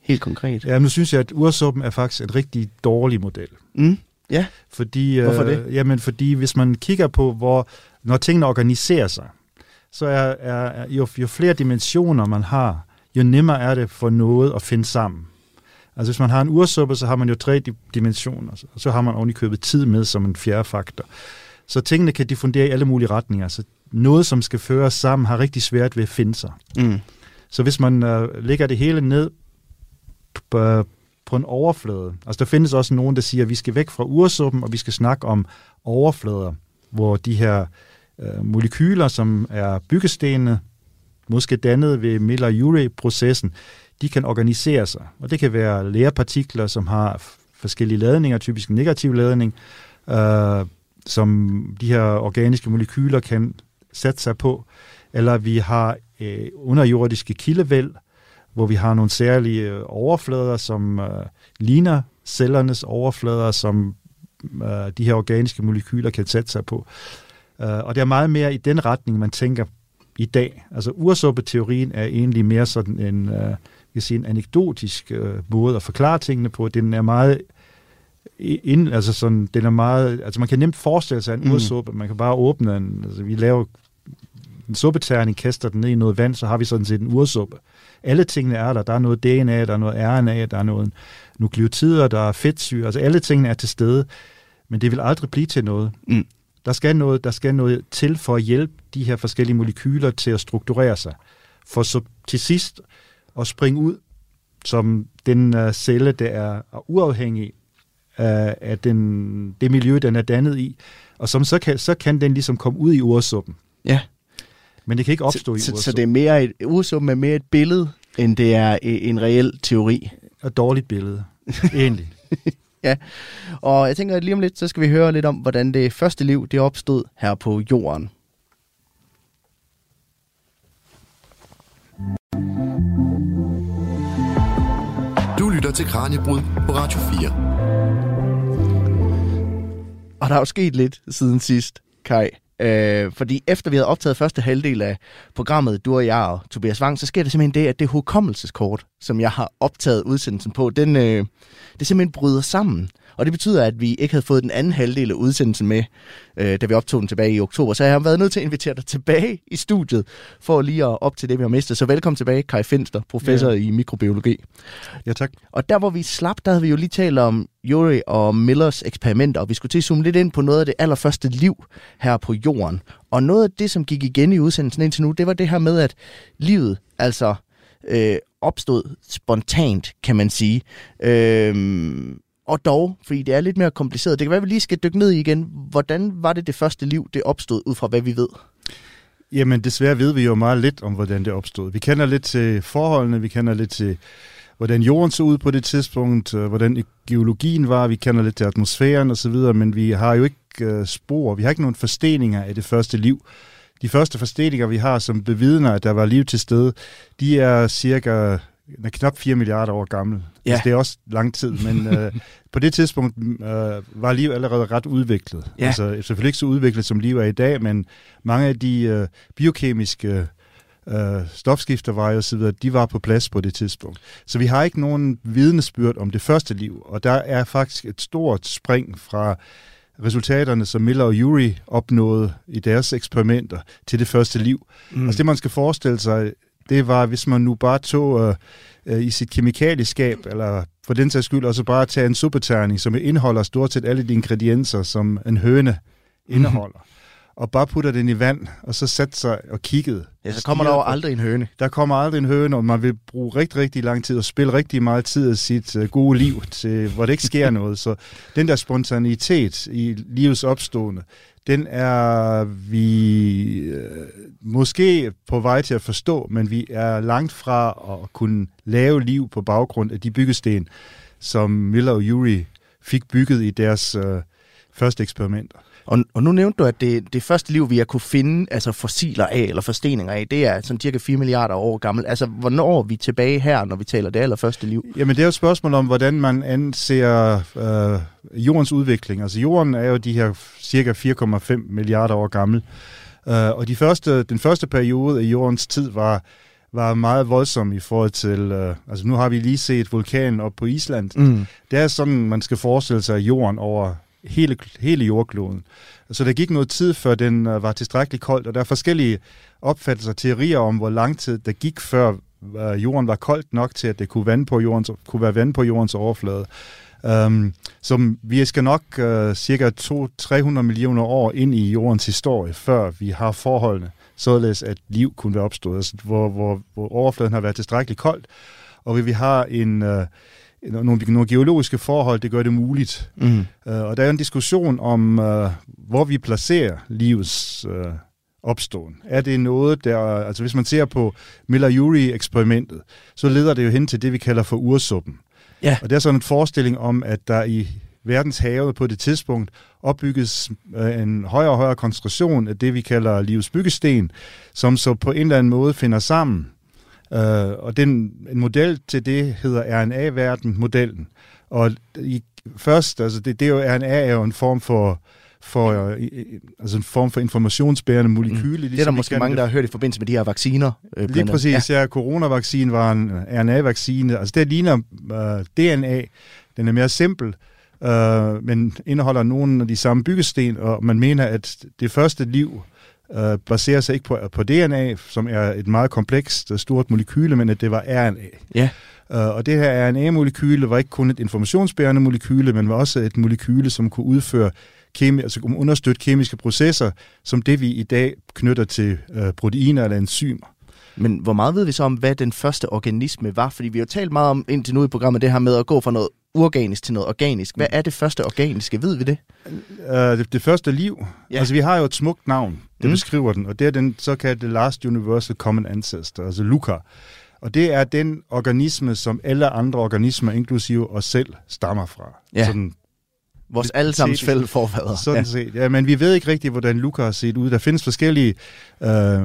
Helt konkret.
Ja, nu synes jeg, at ursuppen er faktisk en rigtig dårlig model.
Mm, ja,
Fordi,
Hvorfor
øh,
det?
Jamen, fordi hvis man kigger på, hvor, når tingene organiserer sig, så er, er, er jo, jo flere dimensioner man har, jo nemmere er det for noget at finde sammen. Altså hvis man har en ursuppe, så har man jo tre di- dimensioner, og så har man oven i købet tid med som en fjerde faktor. Så tingene kan diffundere i alle mulige retninger. Så noget, som skal føres sammen, har rigtig svært ved at finde sig.
mm,
Så hvis man øh, lægger det hele ned på, på en overflade, altså der findes også nogen, der siger, at vi skal væk fra ursuppen, og vi skal snakke om overflader, hvor de her øh, molekyler, som er byggestenene, måske dannet ved Miller-Urey-processen, de kan organisere sig. Og det kan være lærepartikler, som har forskellige ladninger, typisk negativ ladning, øh, som de her organiske molekyler kan sætte sig på. Eller vi har øh, underjordiske kildevæld, hvor vi har nogle særlige øh, overflader, som øh, ligner cellernes overflader, som øh, de her organiske molekyler kan sætte sig på. Øh, og det er meget mere i den retning, man tænker i dag. Altså ursuppeteorien er egentlig mere sådan en, øh, kan sige, en anekdotisk øh, måde at forklare tingene på. Den er meget ind, altså sådan, den er meget, altså man kan nemt forestille sig en
Mm.
ursuppe. Man kan bare åbne en, altså vi laver en suppeterning, kaster den ned i noget vand, så har vi sådan set en ursuppe. Alle tingene er der. Der er noget DNA, der er noget RNA, der er noget nukleotider, der er fedtsyre. Altså alle tingene er til stede, men det vil aldrig blive til noget.
Mm.
Der skal, noget, der skal noget til for at hjælpe de her forskellige molekyler til at strukturere sig. For så til sidst at springe ud som den uh, celle, der er uafhængig af, den, det miljø, den er dannet i, og som så kan, så kan den ligesom komme ud i ursuppen.
Ja.
Men det kan ikke opstå
så,
i
så,
ursuppen.
så det er mere et, ursuppen er mere et billede, end det er en reel teori.
Et dårligt billede, egentlig.
ja, og jeg tænker, at lige om lidt, så skal vi høre lidt om, hvordan det første liv, det opstod her på jorden.
Du lytter til Kranjebrud på Radio 4.
Og der er jo sket lidt siden sidst, Kai. Øh, fordi efter vi havde optaget første halvdel af programmet, du og jeg og Tobias Wang, så sker det simpelthen det, at det hukommelseskort, som jeg har optaget udsendelsen på, den, øh, det simpelthen bryder sammen. Og det betyder, at vi ikke havde fået den anden halvdel af udsendelsen med, øh, da vi optog den tilbage i oktober. Så jeg har været nødt til at invitere dig tilbage i studiet, for lige at op til det, vi har mistet. Så velkommen tilbage, Kai Finster, professor ja. i mikrobiologi.
Ja, tak.
Og der, hvor vi slap, der havde vi jo lige talt om Yuri og Millers eksperimenter, og vi skulle til at zoome lidt ind på noget af det allerførste liv her på jorden. Og noget af det, som gik igen i udsendelsen indtil nu, det var det her med, at livet altså øh, opstod spontant, kan man sige. Øh, og dog, fordi det er lidt mere kompliceret. Det kan være, at vi lige skal dykke ned i igen. Hvordan var det det første liv, det opstod, ud fra hvad vi ved?
Jamen, desværre ved vi jo meget lidt om, hvordan det opstod. Vi kender lidt til forholdene, vi kender lidt til, hvordan jorden så ud på det tidspunkt, øh, hvordan geologien var, vi kender lidt til atmosfæren osv., men vi har jo ikke øh, spor, vi har ikke nogen forsteninger af det første liv. De første forsteninger, vi har, som bevidner, at der var liv til stede, de er cirka er knap 4 milliarder år gammel. Ja. Altså, det er også lang tid, men øh, på det tidspunkt øh, var liv allerede ret udviklet. Ja. Altså selvfølgelig ikke så udviklet, som liv er i dag, men mange af de øh, biokemiske øh, stofskifterveje osv., de var på plads på det tidspunkt. Så vi har ikke nogen vidnesbyrd om det første liv, og der er faktisk et stort spring fra resultaterne, som Miller og Urey opnåede i deres eksperimenter til det første liv. Mm. Altså det, man skal forestille sig, det var, hvis man nu bare tog øh, i sit kemikalieskab, eller for den sags skyld også bare tage en suppeterning, som indeholder stort set alle de ingredienser, som en høne indeholder, og bare putter den i vand, og så sætte sig og kiggede.
Ja, så kommer der jo aldrig en høne.
Der kommer aldrig en høne, og man vil bruge rigtig, rigtig lang tid og spille rigtig meget tid af sit uh, gode liv, til, hvor det ikke sker noget. Så den der spontanitet i livets opstående, den er vi øh, måske på vej til at forstå, men vi er langt fra at kunne lave liv på baggrund af de byggesten, som Miller og Yuri fik bygget i deres øh, første eksperimenter.
Og, og nu nævnte du, at det, det første liv, vi har kunne finde altså fossiler af, eller forsteninger af, det er sådan cirka 4 milliarder år gammel. Altså, hvornår er vi tilbage her, når vi taler det allerførste liv?
Jamen, det er jo et spørgsmål om, hvordan man anser øh, jordens udvikling. Altså, jorden er jo de her cirka 4,5 milliarder år gammel. Uh, og de første, den første periode af jordens tid var var meget voldsom i forhold til, uh, altså nu har vi lige set vulkanen op på Island. Mm. Det er sådan, man skal forestille sig jorden over hele, hele jordkloden. Så der gik noget tid, før den øh, var tilstrækkeligt koldt, og der er forskellige opfattelser og teorier om, hvor lang tid der gik, før øh, jorden var koldt nok til, at det kunne, vand på jordens, kunne være vand på jordens overflade. Øhm, um, så vi skal nok uh, cirka 200-300 millioner år ind i jordens historie, før vi har forholdene, således at liv kunne være opstået, altså, hvor, hvor, hvor overfladen har været tilstrækkeligt koldt, og vi har en... Uh, nogle, nogle geologiske forhold, det gør det muligt. Mm. Uh, og der er en diskussion om, uh, hvor vi placerer livets uh, opståen. Er det noget, der... Altså hvis man ser på Miller-Urey-eksperimentet, så leder det jo hen til det, vi kalder for ursuppen. Ja. Og det er sådan en forestilling om, at der i verdens have på det tidspunkt opbygges en højere og højere koncentration af det, vi kalder livets byggesten, som så på en eller anden måde finder sammen Uh, og den, en model til det hedder RNA-verden-modellen. Og i, først, altså det, det er jo, RNA er jo en form for for, altså en form for informationsbærende molekyle. Mm.
Ligesom det er der måske mange, der har hørt i forbindelse med de her vacciner.
Øh, Lige præcis, ja. ja. Coronavaccinen var en RNA-vaccine. Altså det ligner uh, DNA. Den er mere simpel, uh, men indeholder nogle af de samme byggesten, og man mener, at det første liv øh, baserer sig ikke på, på DNA, som er et meget komplekst, øh, stort molekyle, men at det var RNA.
Ja.
Uh, og det her RNA-molekyle var ikke kun et informationsbærende molekyle, men var også et molekyle, som kunne udføre kemi, altså kunne understøtte kemiske processer, som det vi i dag knytter til uh, proteiner eller enzymer.
Men hvor meget ved vi så om, hvad den første organisme var? Fordi vi har talt meget om indtil nu i programmet det her med at gå fra noget uorganisk til noget organisk. Hvad er det første organiske? Ved vi det?
Uh, det, det første liv. Ja. Altså vi har jo et smukt navn, det mm. beskriver den, og det er den såkaldte Last Universal Common Ancestor, altså Luca. Og det er den organisme, som alle andre organismer, inklusive os selv, stammer fra.
Ja. Sådan, Vores allesammens fælles forfædre.
Sådan ja. set. Ja, men vi ved ikke rigtigt, hvordan Luca har set ud. Der findes forskellige øh,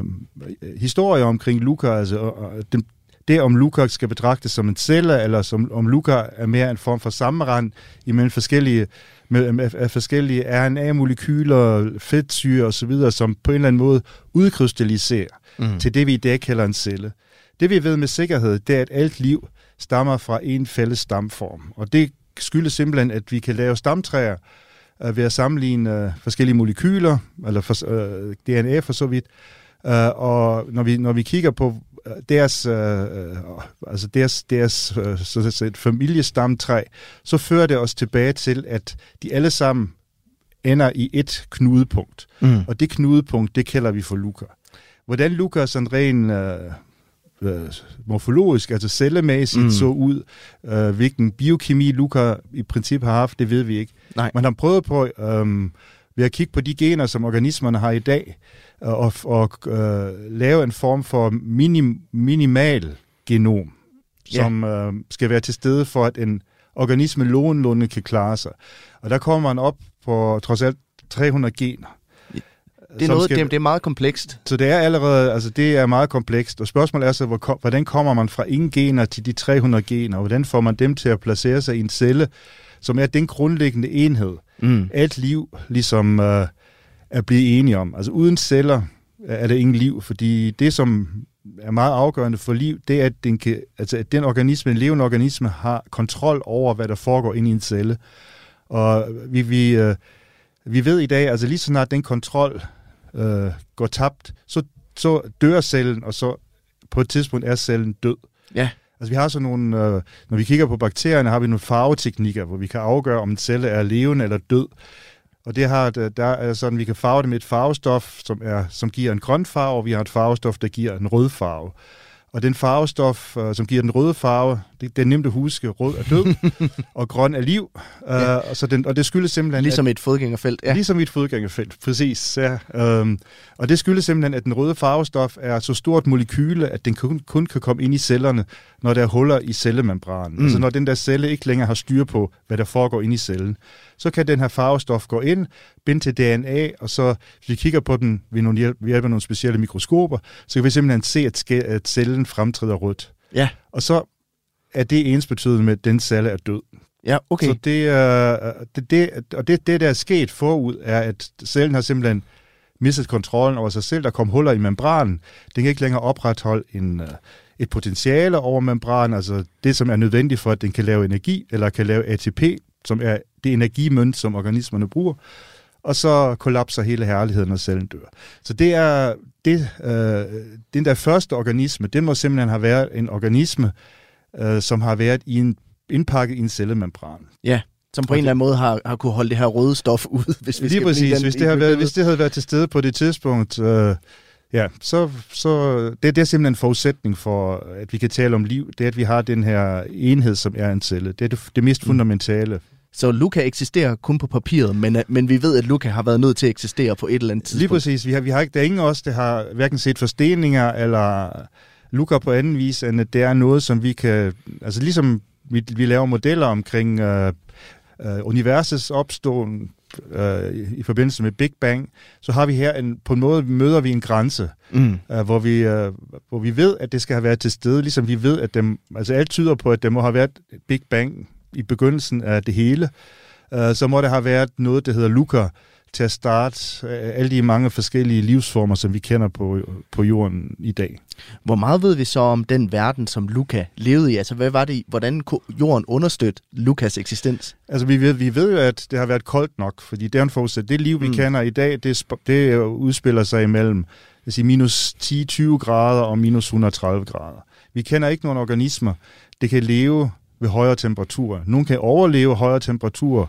historier omkring Luca. Altså, og, og det, det, om Luca skal betragtes som en celle, eller som, om Luca er mere en form for sammenrend imellem forskellige med, med, af forskellige RNA-molekyler, fedtsyre osv., som på en eller anden måde udkrystalliserer mm. til det, vi i dag kalder en celle. Det vi ved med sikkerhed, det er, at alt liv stammer fra en fælles stamform. Og det skyldes simpelthen, at vi kan lave stamtræer uh, ved at sammenligne uh, forskellige molekyler, eller for, uh, DNA for så vidt. Uh, og når vi, når vi kigger på deres, uh, altså deres, deres uh, så, så et familiestamtræ, så fører det os tilbage til, at de alle sammen ender i et knudepunkt. Mm. Og det knudepunkt, det kalder vi for Luca. Hvordan Luca sådan ren uh, øh, morfologisk, altså cellemæssigt mm. så ud. Øh, hvilken biokemi Luca i princippet har haft, det ved vi ikke.
Nej.
Man har prøvet på øh, ved at kigge på de gener, som organismerne har i dag, øh, og, og øh, lave en form for minim, minimal genom, som ja. øh, skal være til stede for, at en organisme nogenlunde kan klare sig. Og der kommer man op på trods alt 300 gener.
Det er, noget, skal, det, det er meget komplekst.
Så det er allerede, altså det er meget komplekst. Og spørgsmålet er så, hvor, hvordan kommer man fra ingen gener til de 300 gener? Hvordan får man dem til at placere sig i en celle, som er den grundlæggende enhed, mm. alt liv ligesom uh, er blevet enige om. Altså uden celler er der ingen liv, fordi det, som er meget afgørende for liv, det er, at den, kan, altså, at den organisme, en levende organisme, har kontrol over, hvad der foregår inde i en celle. Og vi, vi, uh, vi ved i dag, altså lige så snart den kontrol øh, går tabt, så, så dør cellen, og så på et tidspunkt er cellen død.
Ja.
Altså vi har sådan nogle, øh, når vi kigger på bakterierne, har vi nogle farveteknikker, hvor vi kan afgøre, om en celle er levende eller død. Og det har, der er sådan, vi kan farve det med et farvestof, som, er, som giver en grøn farve, og vi har et farvestof, der giver en rød farve. Og den farvestof, øh, som giver den røde farve, det, det er nemt at huske. Rød er død, og grøn er liv. Uh, ja. og, så den, og det skyldes simpelthen...
Ligesom
at,
et fodgængerfelt.
Ja. Ligesom et fodgængerfelt, præcis. Ja. Um, og det skyldes simpelthen, at den røde farvestof er så stort molekyle, at den kun, kun kan komme ind i cellerne, når der er huller i cellemembranen. Mm. Altså når den der celle ikke længere har styr på, hvad der foregår inde i cellen. Så kan den her farvestof gå ind, binde til DNA, og så, hvis vi kigger på den ved, nogle hjælp, ved hjælp af nogle specielle mikroskoper, så kan vi simpelthen se, at, at cellen fremtræder rødt.
Ja.
Og så er det ens betydende med, at den celle er død.
Ja, okay.
Så det, uh, det, det, og det, det, der er sket forud, er, at cellen har simpelthen mistet kontrollen over sig selv. Der kom huller i membranen. Den kan ikke længere opretholde en, uh, et potentiale over membranen, altså det, som er nødvendigt for, at den kan lave energi, eller kan lave ATP, som er det energimønt, som organismerne bruger, og så kollapser hele herligheden, når cellen dør. Så det er det, øh, den der første organisme, det må simpelthen have været en organisme, øh, som har været i en, indpakket i en cellemembran.
Ja, som på en eller anden måde har, har kunne holde det her røde stof ud. Hvis vi
Lige præcis, hvis det, har været, hvis det havde været til stede på det tidspunkt, øh, ja, så, så det, det er simpelthen en forudsætning for, at vi kan tale om liv, det er, at vi har den her enhed, som er en celle. Det er det, det mest mm. fundamentale
så Luca eksisterer kun på papiret, men, men vi ved, at Luca har været nødt til at eksistere på et eller andet tidspunkt.
Lige præcis. Vi har, vi har ikke, der er ingen os, der har hverken set forsteninger eller Luca på anden vis, end at det er noget, som vi kan... Altså ligesom vi, vi laver modeller omkring øh, øh, universets opståen øh, i forbindelse med Big Bang, så har vi her en, på en måde møder vi en grænse, mm. øh, hvor, vi, øh, hvor vi ved, at det skal have været til stede, ligesom vi ved, at dem, altså alt tyder på, at det må have været Big Bang i begyndelsen af det hele, øh, så må der have været noget, der hedder Luca, til at starte øh, alle de mange forskellige livsformer, som vi kender på, på jorden i dag.
Hvor meget ved vi så om den verden, som Luca levede i? Altså, hvad var det, hvordan kunne jorden understøtte Lukas eksistens?
Altså, vi ved, vi ved jo, at det har været koldt nok, fordi det er en forudsæt. Det liv, vi mm. kender i dag, det, det udspiller sig imellem jeg siger, minus 10-20 grader og minus 130 grader. Vi kender ikke nogen organismer, det kan leve ved højere temperaturer. Nogle kan overleve højere temperaturer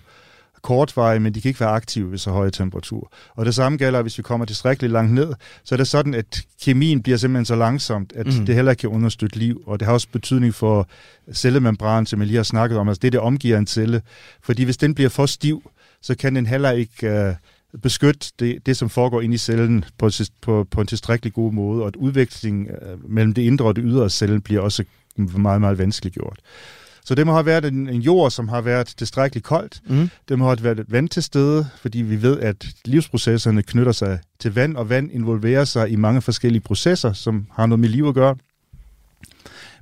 kortvarigt, men de kan ikke være aktive ved så høje temperaturer. Og det samme gælder, hvis vi kommer tilstrækkeligt langt ned, så er det sådan, at kemien bliver simpelthen så langsomt, at mm. det heller ikke kan understøtte liv. Og det har også betydning for cellemembranen, som jeg lige har snakket om, altså det, der omgiver en celle. Fordi hvis den bliver for stiv, så kan den heller ikke uh, beskytte det, det, som foregår inde i cellen på, på, på en tilstrækkelig god måde, og at udveksling uh, mellem det indre og det ydre cellen bliver også meget, meget vanskeligt gjort. Så det må have været en, en jord, som har været tilstrækkeligt koldt. Mm. Det må have været et vand til stede, fordi vi ved, at livsprocesserne knytter sig til vand, og vand involverer sig i mange forskellige processer, som har noget med liv at gøre.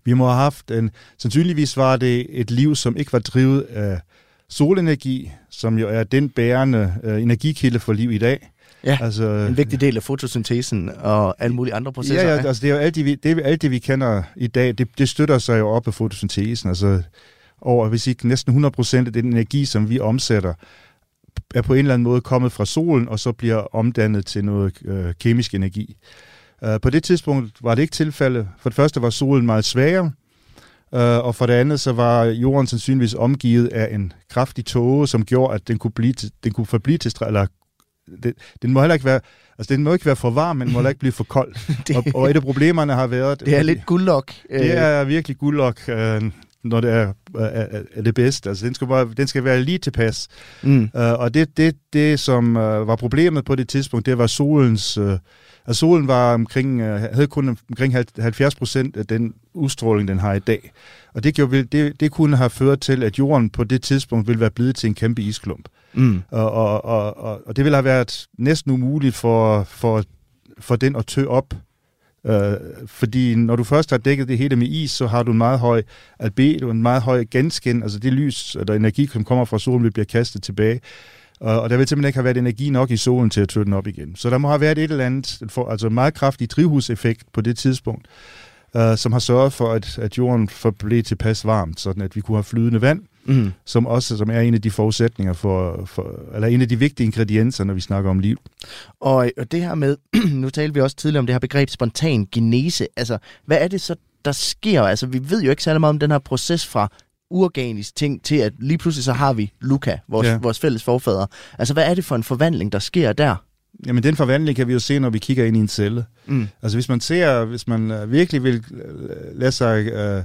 Vi må have haft en, sandsynligvis var det et liv, som ikke var drevet af solenergi, som jo er den bærende uh, energikilde for liv i dag.
Ja, altså, en vigtig del af fotosyntesen og alle mulige andre processer.
Ja, ja altså det er jo alt det, vi, det, alt det, vi kender i dag, det, det støtter sig jo op af fotosyntesen. Altså over, hvis ikke næsten 100% af den energi, som vi omsætter, er på en eller anden måde kommet fra solen, og så bliver omdannet til noget øh, kemisk energi. Uh, på det tidspunkt var det ikke tilfælde. For det første var solen meget svagere, uh, og for det andet så var jorden sandsynligvis omgivet af en kraftig tåge, som gjorde, at den kunne, blive til, den kunne forblive til, eller det, den må heller ikke være, altså den må ikke være for varm, men den må heller ikke blive for kold. det, og, og et af problemerne har været...
Det er lidt guldlok.
Det er virkelig guldlok, øh, når det er, er, er det bedste. Altså den skal, bare, den skal være lige tilpas. Mm. Uh, og det, det, det, som uh, var problemet på det tidspunkt, det var solens... Uh, Altså solen var omkring, havde kun omkring 70 procent af den udstråling, den har i dag. Og det, gjorde, det, det kunne have ført til, at jorden på det tidspunkt ville være blevet til en kæmpe isklump. Mm. Og, og, og, og det ville have været næsten umuligt for, for, for den at tø op. Øh, fordi når du først har dækket det hele med is, så har du en meget høj albedo, en meget høj genskin, altså det lys eller energi, som kommer fra solen, bliver kastet tilbage. Og, og der vil simpelthen ikke have været energi nok i solen til at tø den op igen. Så der må have været et eller andet, altså en meget kraftig drivhuseffekt på det tidspunkt, øh, som har sørget for, at, at jorden forblev tilpas varmt, sådan at vi kunne have flydende vand, mm. som også som er en af de forudsætninger for, for, eller en af de vigtige ingredienser, når vi snakker om liv.
Og, og det her med, nu talte vi også tidligere om det her begreb spontan genese, altså hvad er det så, der sker? Altså vi ved jo ikke særlig meget om den her proces fra uorganisk ting til, at lige pludselig så har vi Luca, vores, ja. vores fælles forfader. Altså hvad er det for en forvandling, der sker der?
Jamen den forvandling kan vi jo se, når vi kigger ind i en celle. Mm. Altså hvis man ser, hvis man uh, virkelig vil uh, lade sig uh,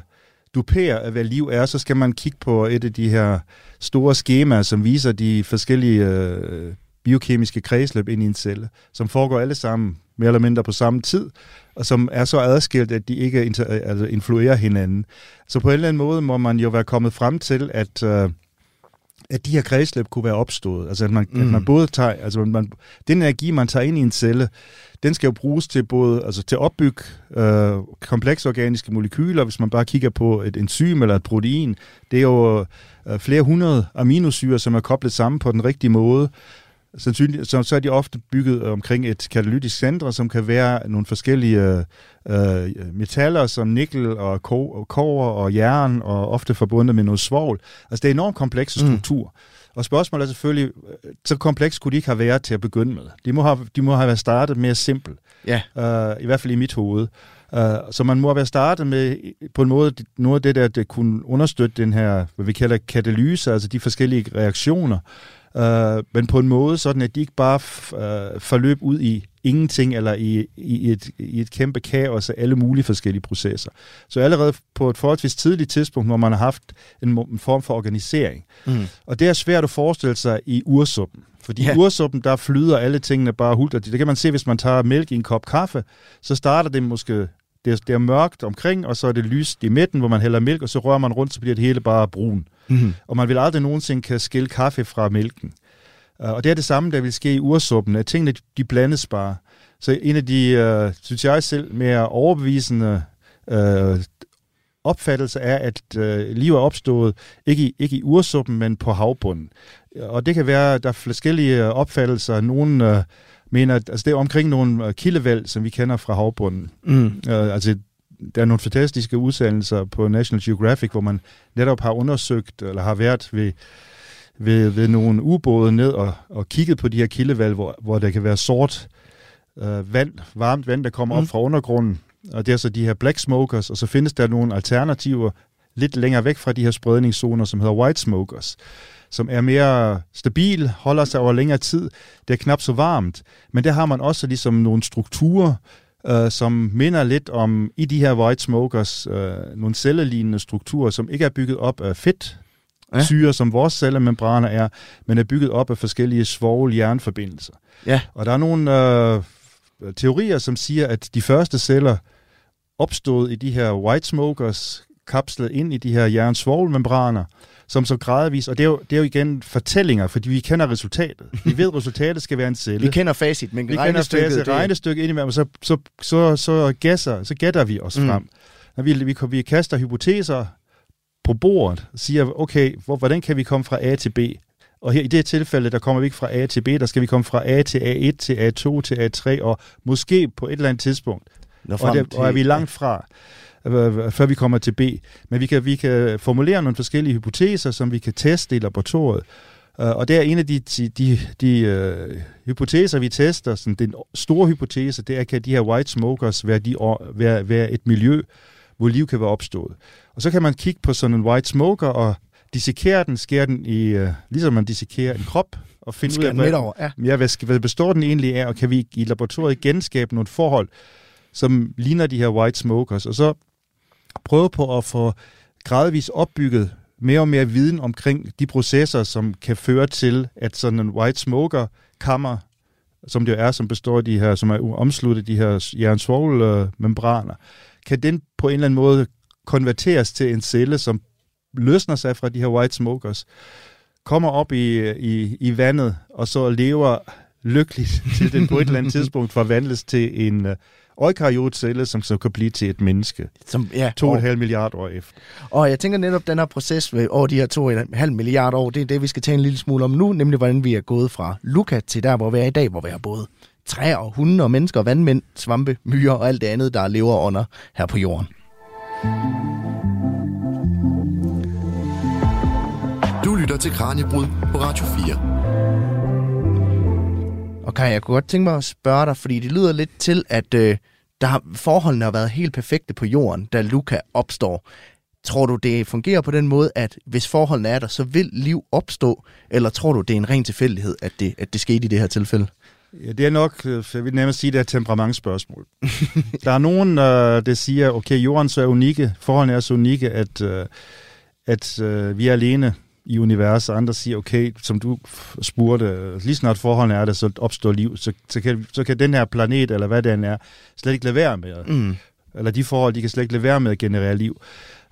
dupere af, hvad liv er, så skal man kigge på et af de her store skemaer, som viser de forskellige øh, biokemiske kredsløb ind i en celle, som foregår alle sammen mere eller mindre på samme tid, og som er så adskilt, at de ikke inter- altså influerer hinanden. Så på en eller anden måde må man jo være kommet frem til, at øh, at de her kredsløb kunne være opstået. Altså at man, mm. at man både tager, altså man, den energi, man tager ind i en celle, den skal jo bruges til både altså til at opbygge øh, komplekse organiske molekyler, hvis man bare kigger på et enzym eller et protein. Det er jo øh, flere hundrede aminosyre, som er koblet sammen på den rigtige måde. Sandsynligt, så, så er de ofte bygget omkring et katalytisk center, som kan være nogle forskellige øh, metaller som nikkel og kover og jern, og ofte forbundet med noget svovl. Altså det er enormt komplekse mm. struktur. Mm. Og spørgsmålet er selvfølgelig, så kompleks kunne de ikke have været til at begynde med. De må have, de må have været startet mere simpelt. Ja. Uh, I hvert fald i mit hoved. Uh, så man må have været startet med på en måde noget af det der, det kunne understøtte den her, hvad vi kalder katalyse, altså de forskellige reaktioner, uh, men på en måde sådan, at de ikke bare uh, forløb ud i ingenting, eller i, i, et, i et kæmpe kaos af alle mulige forskellige processer. Så allerede på et forholdsvis tidligt tidspunkt, hvor man har haft en, en form for organisering. Mm. Og det er svært at forestille sig i ursuppen. Fordi ja. i ursuppen, der flyder alle tingene bare hult. Det kan man se, hvis man tager mælk i en kop kaffe, så starter det måske det er, det er mørkt omkring, og så er det lyst i midten, hvor man hælder mælk, og så rører man rundt, så bliver det hele bare brun. Mm. Og man vil aldrig nogensinde kan skille kaffe fra mælken. Uh, og det er det samme, der vil ske i ursuppen, at tingene de blandes bare. Så en af de, uh, synes jeg selv, mere overbevisende uh, opfattelser er, at uh, liv er opstået ikke i, ikke i ursuppen, men på havbunden. Og det kan være, at der er forskellige opfattelser. Nogle uh, mener, at altså, det er omkring nogle øh, kildevæld, som vi kender fra havbunden.
Mm.
Øh, altså, der er nogle fantastiske udsendelser på National Geographic, hvor man netop har undersøgt, eller har været ved, ved, ved nogle ubåde ned og, og kigget på de her kildevalg, hvor, hvor der kan være sort øh, vand, varmt vand, der kommer mm. op fra undergrunden. Og det er så de her black smokers, og så findes der nogle alternativer lidt længere væk fra de her spredningszoner, som hedder white smokers, som er mere stabil, holder sig over længere tid. Det er knap så varmt, men der har man også ligesom nogle strukturer, øh, som minder lidt om i de her white smokers, øh, nogle cellelignende strukturer, som ikke er bygget op af fedt, ja. syre, som vores cellemembraner er, men er bygget op af forskellige svovl-jernforbindelser.
Ja.
Og der er nogle øh, teorier, som siger, at de første celler opstod i de her white smokers, kapslet ind i de her jernsvovlmembraner, som så gradvis, og det er, jo, det er jo igen fortællinger, fordi vi kender resultatet. Vi ved, at resultatet skal være en celle.
Vi kender facit, men
vi
regnestykket...
kender facit, regnestykket indimellem, så, så, så, så, gæsser, så gætter vi os mm. frem. Når vi, vi, vi kaster hypoteser på bordet, og siger, okay, hvor, hvordan kan vi komme fra A til B? Og her i det tilfælde, der kommer vi ikke fra A til B, der skal vi komme fra A til A1 til A2 til A3, og måske på et eller andet tidspunkt. Og, det, og er vi langt fra før vi kommer til B. Men vi kan, vi kan formulere nogle forskellige hypoteser, som vi kan teste i laboratoriet. Uh, og det er en af de, de, de, de uh, hypoteser, vi tester. Sådan, den store hypotese, det er, kan de her white smokers være, de, være, være et miljø, hvor liv kan være opstået. Og så kan man kigge på sådan en white smoker og dissekere den, skære den i, uh, ligesom man dissekerer en krop, og finde ud af, hvad,
over, ja.
Ja, hvad, hvad består den egentlig af, og kan vi i laboratoriet genskabe nogle forhold, som ligner de her white smokers. Og så prøve på at få gradvist opbygget mere og mere viden omkring de processer, som kan føre til, at sådan en white smoker kammer, som det jo er, som består af de her, som er omsluttet de her jernsvogelmembraner, kan den på en eller anden måde konverteres til en celle, som løsner sig fra de her white smokers, kommer op i, i, i vandet, og så lever lykkeligt til den på et eller andet tidspunkt forvandles til en, eukariotcelle, som så kan blive til et menneske. Som, ja, 2,5 milliarder år efter.
Og jeg tænker netop, den her proces over de her 2,5 milliarder år, det er det, vi skal tale en lille smule om nu, nemlig hvordan vi er gået fra Luca til der, hvor vi er i dag, hvor vi har både træer, og hunde og mennesker, vandmænd, svampe, myrer og alt det andet, der lever under her på jorden.
Du lytter til Kranjebrud på Radio 4.
Kai, jeg kunne godt tænke mig at spørge dig, fordi det lyder lidt til, at øh, der har, forholdene har været helt perfekte på jorden, da Luca opstår. Tror du, det fungerer på den måde, at hvis forholdene er der, så vil liv opstå? Eller tror du, det er en ren tilfældighed, at det, at det skete i det her tilfælde?
Ja, det er nok, øh, jeg vil nærmest sige, det er et temperamentsspørgsmål. der er nogen, der siger, okay, jorden så er unikke, forholdene er så unikke, at, øh, at øh, vi er alene i universet, andre siger, okay, som du spurgte, lige snart forholdene er der, så opstår liv, så, så, kan, så kan den her planet, eller hvad den er, slet ikke lade være med, mm. eller de forhold, de kan slet ikke lade være med at generere liv.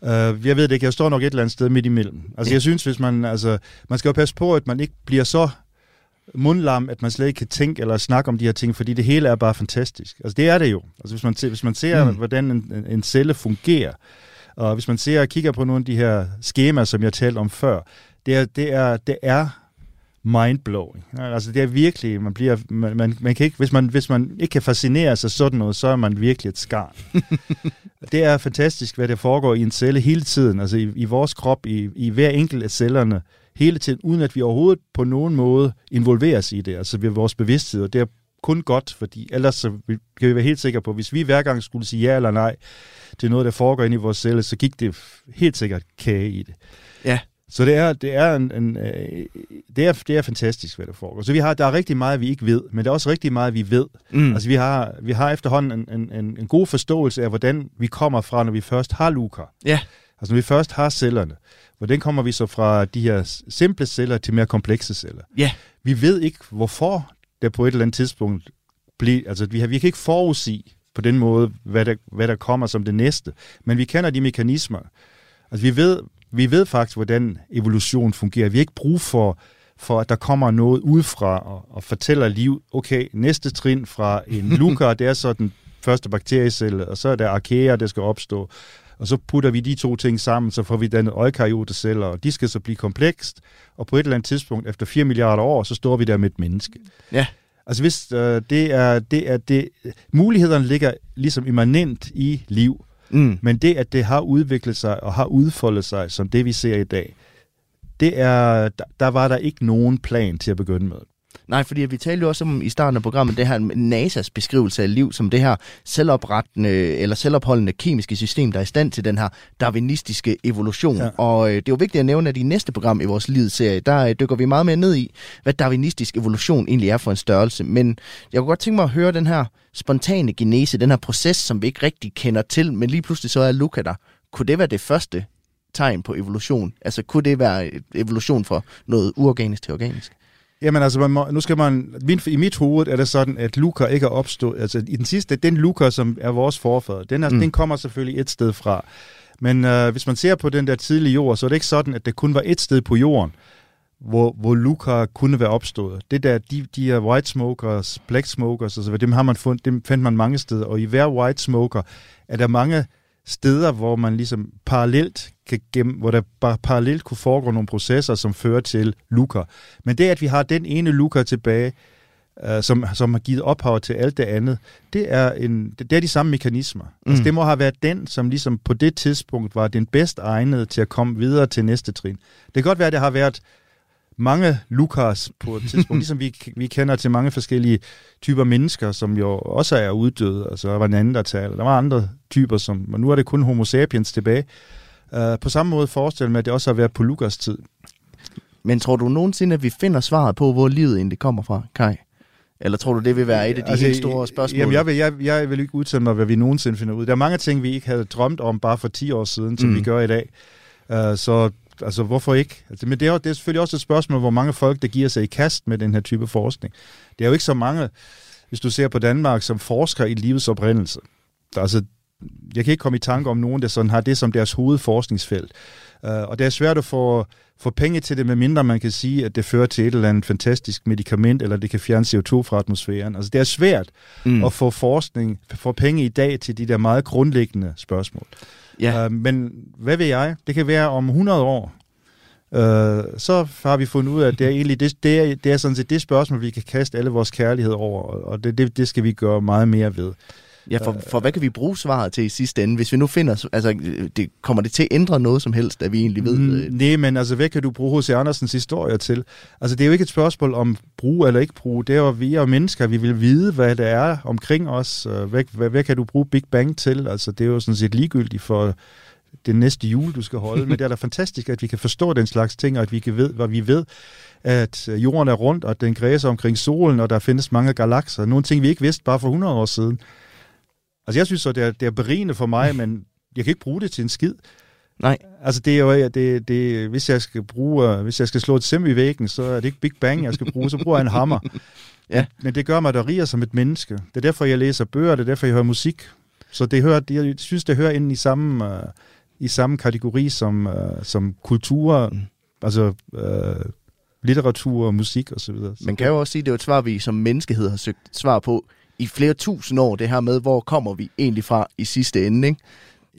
Uh, jeg ved det ikke, jeg står nok et eller andet sted midt imellem. Altså ja. jeg synes, hvis man, altså, man skal jo passe på, at man ikke bliver så mundlam, at man slet ikke kan tænke eller snakke om de her ting, fordi det hele er bare fantastisk. Altså det er det jo. Altså hvis man, hvis man ser, mm. hvordan en, en celle fungerer, og hvis man ser og kigger på nogle af de her skemaer, som jeg talte om før, det er, det er, det er mindblowing. Altså det er virkelig, man bliver, man, man, man kan ikke, hvis man, hvis man ikke kan fascinere sig sådan noget, så er man virkelig et skarn. det er fantastisk, hvad der foregår i en celle hele tiden, altså i, i vores krop, i, i hver enkelt af cellerne, hele tiden, uden at vi overhovedet på nogen måde involveres i det, altså ved vores bevidsthed, og det er kun godt, fordi ellers så kan vi være helt sikre på, hvis vi hver gang skulle sige ja eller nej til noget, der foregår inde i vores celle, så gik det helt sikkert kage i det.
Ja.
Så det er, det er, en, en, øh, det er, det er fantastisk, hvad der foregår. Så vi har, der er rigtig meget, vi ikke ved, men der er også rigtig meget, vi ved. Mm. Altså vi har, vi har efterhånden en, en, en god forståelse af, hvordan vi kommer fra, når vi først har luker.
Ja.
Altså når vi først har cellerne. Hvordan kommer vi så fra de her simple celler til mere komplekse celler?
Ja.
Vi ved ikke, hvorfor der på et eller andet tidspunkt bliver... Altså vi, har, vi kan ikke forudsige på den måde, hvad der, hvad der kommer som det næste. Men vi kender de mekanismer. Altså vi ved, vi ved faktisk, hvordan evolution fungerer. Vi har ikke brug for, for at der kommer noget udefra og, og fortæller liv, okay, næste trin fra en luka, det er så den første bakteriecelle, og så er der arkaer, der skal opstå. Og så putter vi de to ting sammen, så får vi dannet eukaryote-celler, og de skal så blive komplekst, og på et eller andet tidspunkt, efter 4 milliarder år, så står vi der med et menneske.
Ja.
Altså hvis øh, det er, det er det, mulighederne ligger ligesom immanent i liv,
Mm.
men det, at det har udviklet sig og har udfoldet sig, som det vi ser i dag, det er, der, der var der ikke nogen plan til at begynde med.
Nej, fordi vi talte jo også om i starten af programmet, det her NASA's beskrivelse af liv som det her selvoprettende eller selvopholdende kemiske system, der er i stand til den her darwinistiske evolution. Ja. Og øh, det er jo vigtigt at nævne, at i næste program i vores livsserie, der øh, dykker vi meget mere ned i, hvad darwinistisk evolution egentlig er for en størrelse. Men jeg kunne godt tænke mig at høre den her spontane genese, den her proces, som vi ikke rigtig kender til, men lige pludselig så er Luca der. Kunne det være det første tegn på evolution? Altså kunne det være evolution fra noget uorganisk til organisk?
Jamen altså, man må, nu skal man, min, i mit hoved er det sådan, at Luca ikke er opstået, altså i den sidste, den Luca, som er vores forfader, den, er,
Mm.
den kommer selvfølgelig et sted fra. Men øh, hvis man ser på den der tidlige jord, så er det ikke sådan, at det kun var et sted på jorden, hvor, hvor Luca kunne være opstået. Det der, de, de her white smokers, black smokers, altså, dem, har man fundet, dem fandt man mange steder, og i hver white smoker er der mange steder, hvor man ligesom parallelt kan gemme, hvor der bare parallelt kunne foregå nogle processer, som fører til Luca. Men det, at vi har den ene Luca tilbage, øh, som, som har givet ophav til alt det andet, det er, en, det, det er de samme mekanismer. Mm. Altså, det må have været den, som ligesom på det tidspunkt var den bedst egnede til at komme videre til næste trin. Det kan godt være, at det har været mange Lukas på et tidspunkt, ligesom vi, vi kender til mange forskellige typer mennesker, som jo også er uddøde. Altså, der var en anden, der talte. Der var andre typer, som, og nu er det kun homo sapiens tilbage. Uh, på samme måde forestiller mig, at det også har været på Lukas tid.
Men tror du nogensinde, at vi finder svaret på, hvor livet egentlig kommer fra, Kai? Eller tror du, det vil være et af de altså, helt store spørgsmål?
Jamen, jeg vil, jeg, jeg vil ikke udtale mig, hvad vi nogensinde finder ud. Der er mange ting, vi ikke havde drømt om bare for 10 år siden, som
Mm.
vi gør i dag. Uh, så altså, hvorfor ikke? Altså, men det er, jo- det er selvfølgelig også et spørgsmål, hvor mange folk, der giver sig i kast med den her type forskning. Det er jo ikke så mange, hvis du ser på Danmark, som forsker i livets oprindelse. Altså, jeg kan ikke komme i tanke om nogen, der sådan har det som deres hovedforskningsfelt. Uh, og det er svært at få, få penge til det, medmindre man kan sige, at det fører til et eller andet fantastisk medicament, eller det kan fjerne CO2 fra atmosfæren. Altså, det er svært
mm.
at få forskning, få penge i dag til de der meget grundlæggende spørgsmål
ja.
Øh, men hvad ved jeg? Det kan være om 100 år, Øh, så har vi fundet ud af, at det er, egentlig, det, det, er, det er sådan set det spørgsmål, vi kan kaste alle vores kærlighed over, og det, det, det skal vi gøre meget mere ved
ja, for, for hvad kan vi bruge svaret til i sidste ende? Hvis vi nu finder, altså, det, kommer det til at ændre noget som helst, at vi egentlig ved?
Mm,
øh,
nej, men altså, hvad kan du bruge H.C. Andersens historier til? Altså, det er jo ikke et spørgsmål om brug eller ikke bruge. Det er jo, vi er mennesker, vi vil vide, hvad det er omkring os. Øh, Hvad, hvad, hvad kan du bruge Big Bang til? Altså, det er jo sådan set ligegyldigt for det næste jul, du skal holde. men det er da fantastisk, at vi kan forstå den slags ting, og at vi kan ved, hvad vi ved, at øh, jorden er rundt, og at den græser omkring solen, og der findes mange galakser. Nogle ting, vi ikke vidste bare for 100 år siden. Altså, jeg synes, at det er, det er berigende for mig, men jeg kan ikke bruge det til en skid.
Nej.
Altså det er jo, det, det, hvis jeg skal bruge, øh, hvis jeg skal slå et sim i væggen, så er det ikke Big Bang, jeg skal bruge, så bruger jeg en hammer.
Ja.
Men det gør mig da rigere som et menneske. Det er derfor, jeg læser bøger, det er derfor, jeg hører musik. Så det hører, det, jeg synes, det hører ind i samme, uh, i samme kategori som, uh, som kultur,
Mm.
altså uh, litteratur og musik og så videre. Så
Man kan jo også sige, at det er et svar, vi som menneskehed har søgt svar på i flere tusind år, det her med, hvor kommer vi egentlig fra i sidste ende, ikke?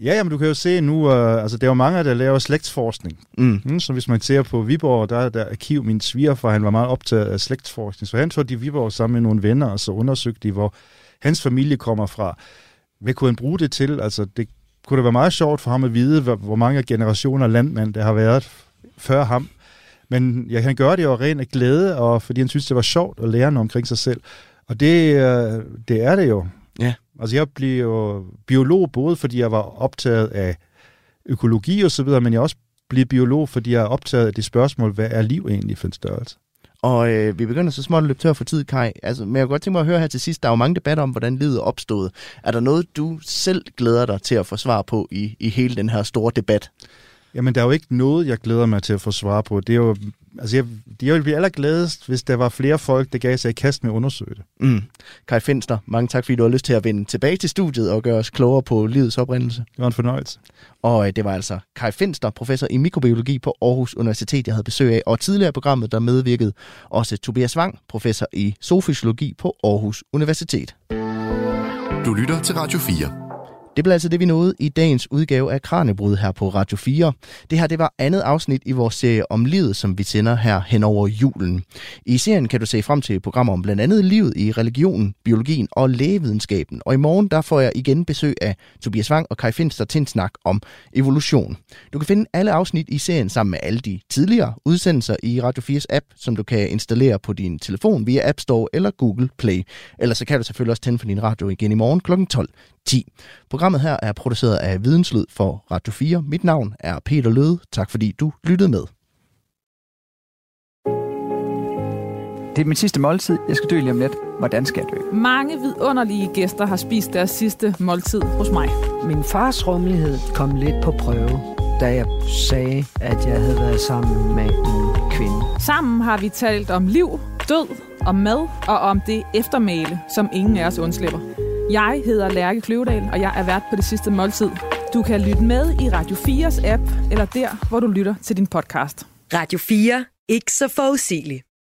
Ja, jamen, du kan jo se nu, uh, altså der er jo mange, der laver slægtsforskning.
Mm.
Mm, så hvis man ser på Viborg, der er der arkiv, min svigerfar, han var meget optaget af slægtsforskning, så han tog de Viborg sammen med nogle venner, og så undersøgte de, hvor hans familie kommer fra. Hvad kunne han bruge det til? Altså, det kunne det være meget sjovt for ham at vide, hvor, hvor mange generationer landmænd der har været før ham. Men ja, han gør det jo af ren af glæde, og fordi han synes, det var sjovt at lære noget omkring sig selv. Og det, øh, det er det jo.
Ja.
Altså, jeg blev jo biolog, både fordi jeg var optaget af økologi og så videre, men jeg også blevet biolog, fordi jeg er optaget af det spørgsmål, hvad er liv egentlig for en størrelse?
Og øh, vi begynder så småt at løbe tør for tid, Kai. Altså, men jeg kunne godt tænke mig at høre her til sidst, der er jo mange debatter om, hvordan livet opstået. Er der noget, du selv glæder dig til at få svar på i, i hele den her store debat?
Jamen, der er jo ikke noget, jeg glæder mig til at få svar på. Det er jo, altså, jeg, jeg ville blive allergladest, hvis der var flere folk, der gav sig i kast med at undersøge det.
Mm. Kai Finster, mange tak, fordi du har lyst til at vende tilbage til studiet og gøre os klogere på livets oprindelse.
Det var en fornøjelse.
Og øh, det var altså Kai Finster, professor i mikrobiologi på Aarhus Universitet, jeg havde besøg af. Og tidligere i programmet, der medvirkede også Tobias Wang, professor i zoofysiologi på Aarhus Universitet.
Du lytter til Radio 4.
Det blev altså det, vi nåede i dagens udgave af Kranjebrud her på Radio 4. Det her det var andet afsnit i vores serie om livet, som vi sender her hen over julen. I serien kan du se frem til programmer om blandt andet livet i religionen, biologien og lægevidenskaben. Og i morgen der får jeg igen besøg af Tobias Wang og Kai Finster til en snak om evolution. Du kan finde alle afsnit i serien sammen med alle de tidligere udsendelser i Radio 4's app, som du kan installere på din telefon via App Store eller Google Play. Ellers så kan du selvfølgelig også tænde for din radio igen i morgen kl. 12.10. Programmet her er produceret af Videnslyd for Radio 4. Mit navn er Peter Løde. Tak fordi du lyttede med.
Det er min sidste måltid. Jeg skal dø lige om lidt. Hvordan skal jeg dø?
Mange vidunderlige gæster har spist deres sidste måltid hos mig.
Min fars rummelighed kom lidt på prøve, da jeg sagde, at jeg havde været sammen med en kvinde.
Sammen har vi talt om liv, død, om mad og om det eftermæle, som ingen af os undslipper. Jeg hedder Lærke Kløvedal, og jeg er vært på det sidste måltid. Du kan lytte med i Radio 4's app, eller der, hvor du lytter til din podcast.
Radio 4. Ikke så forudsigeligt.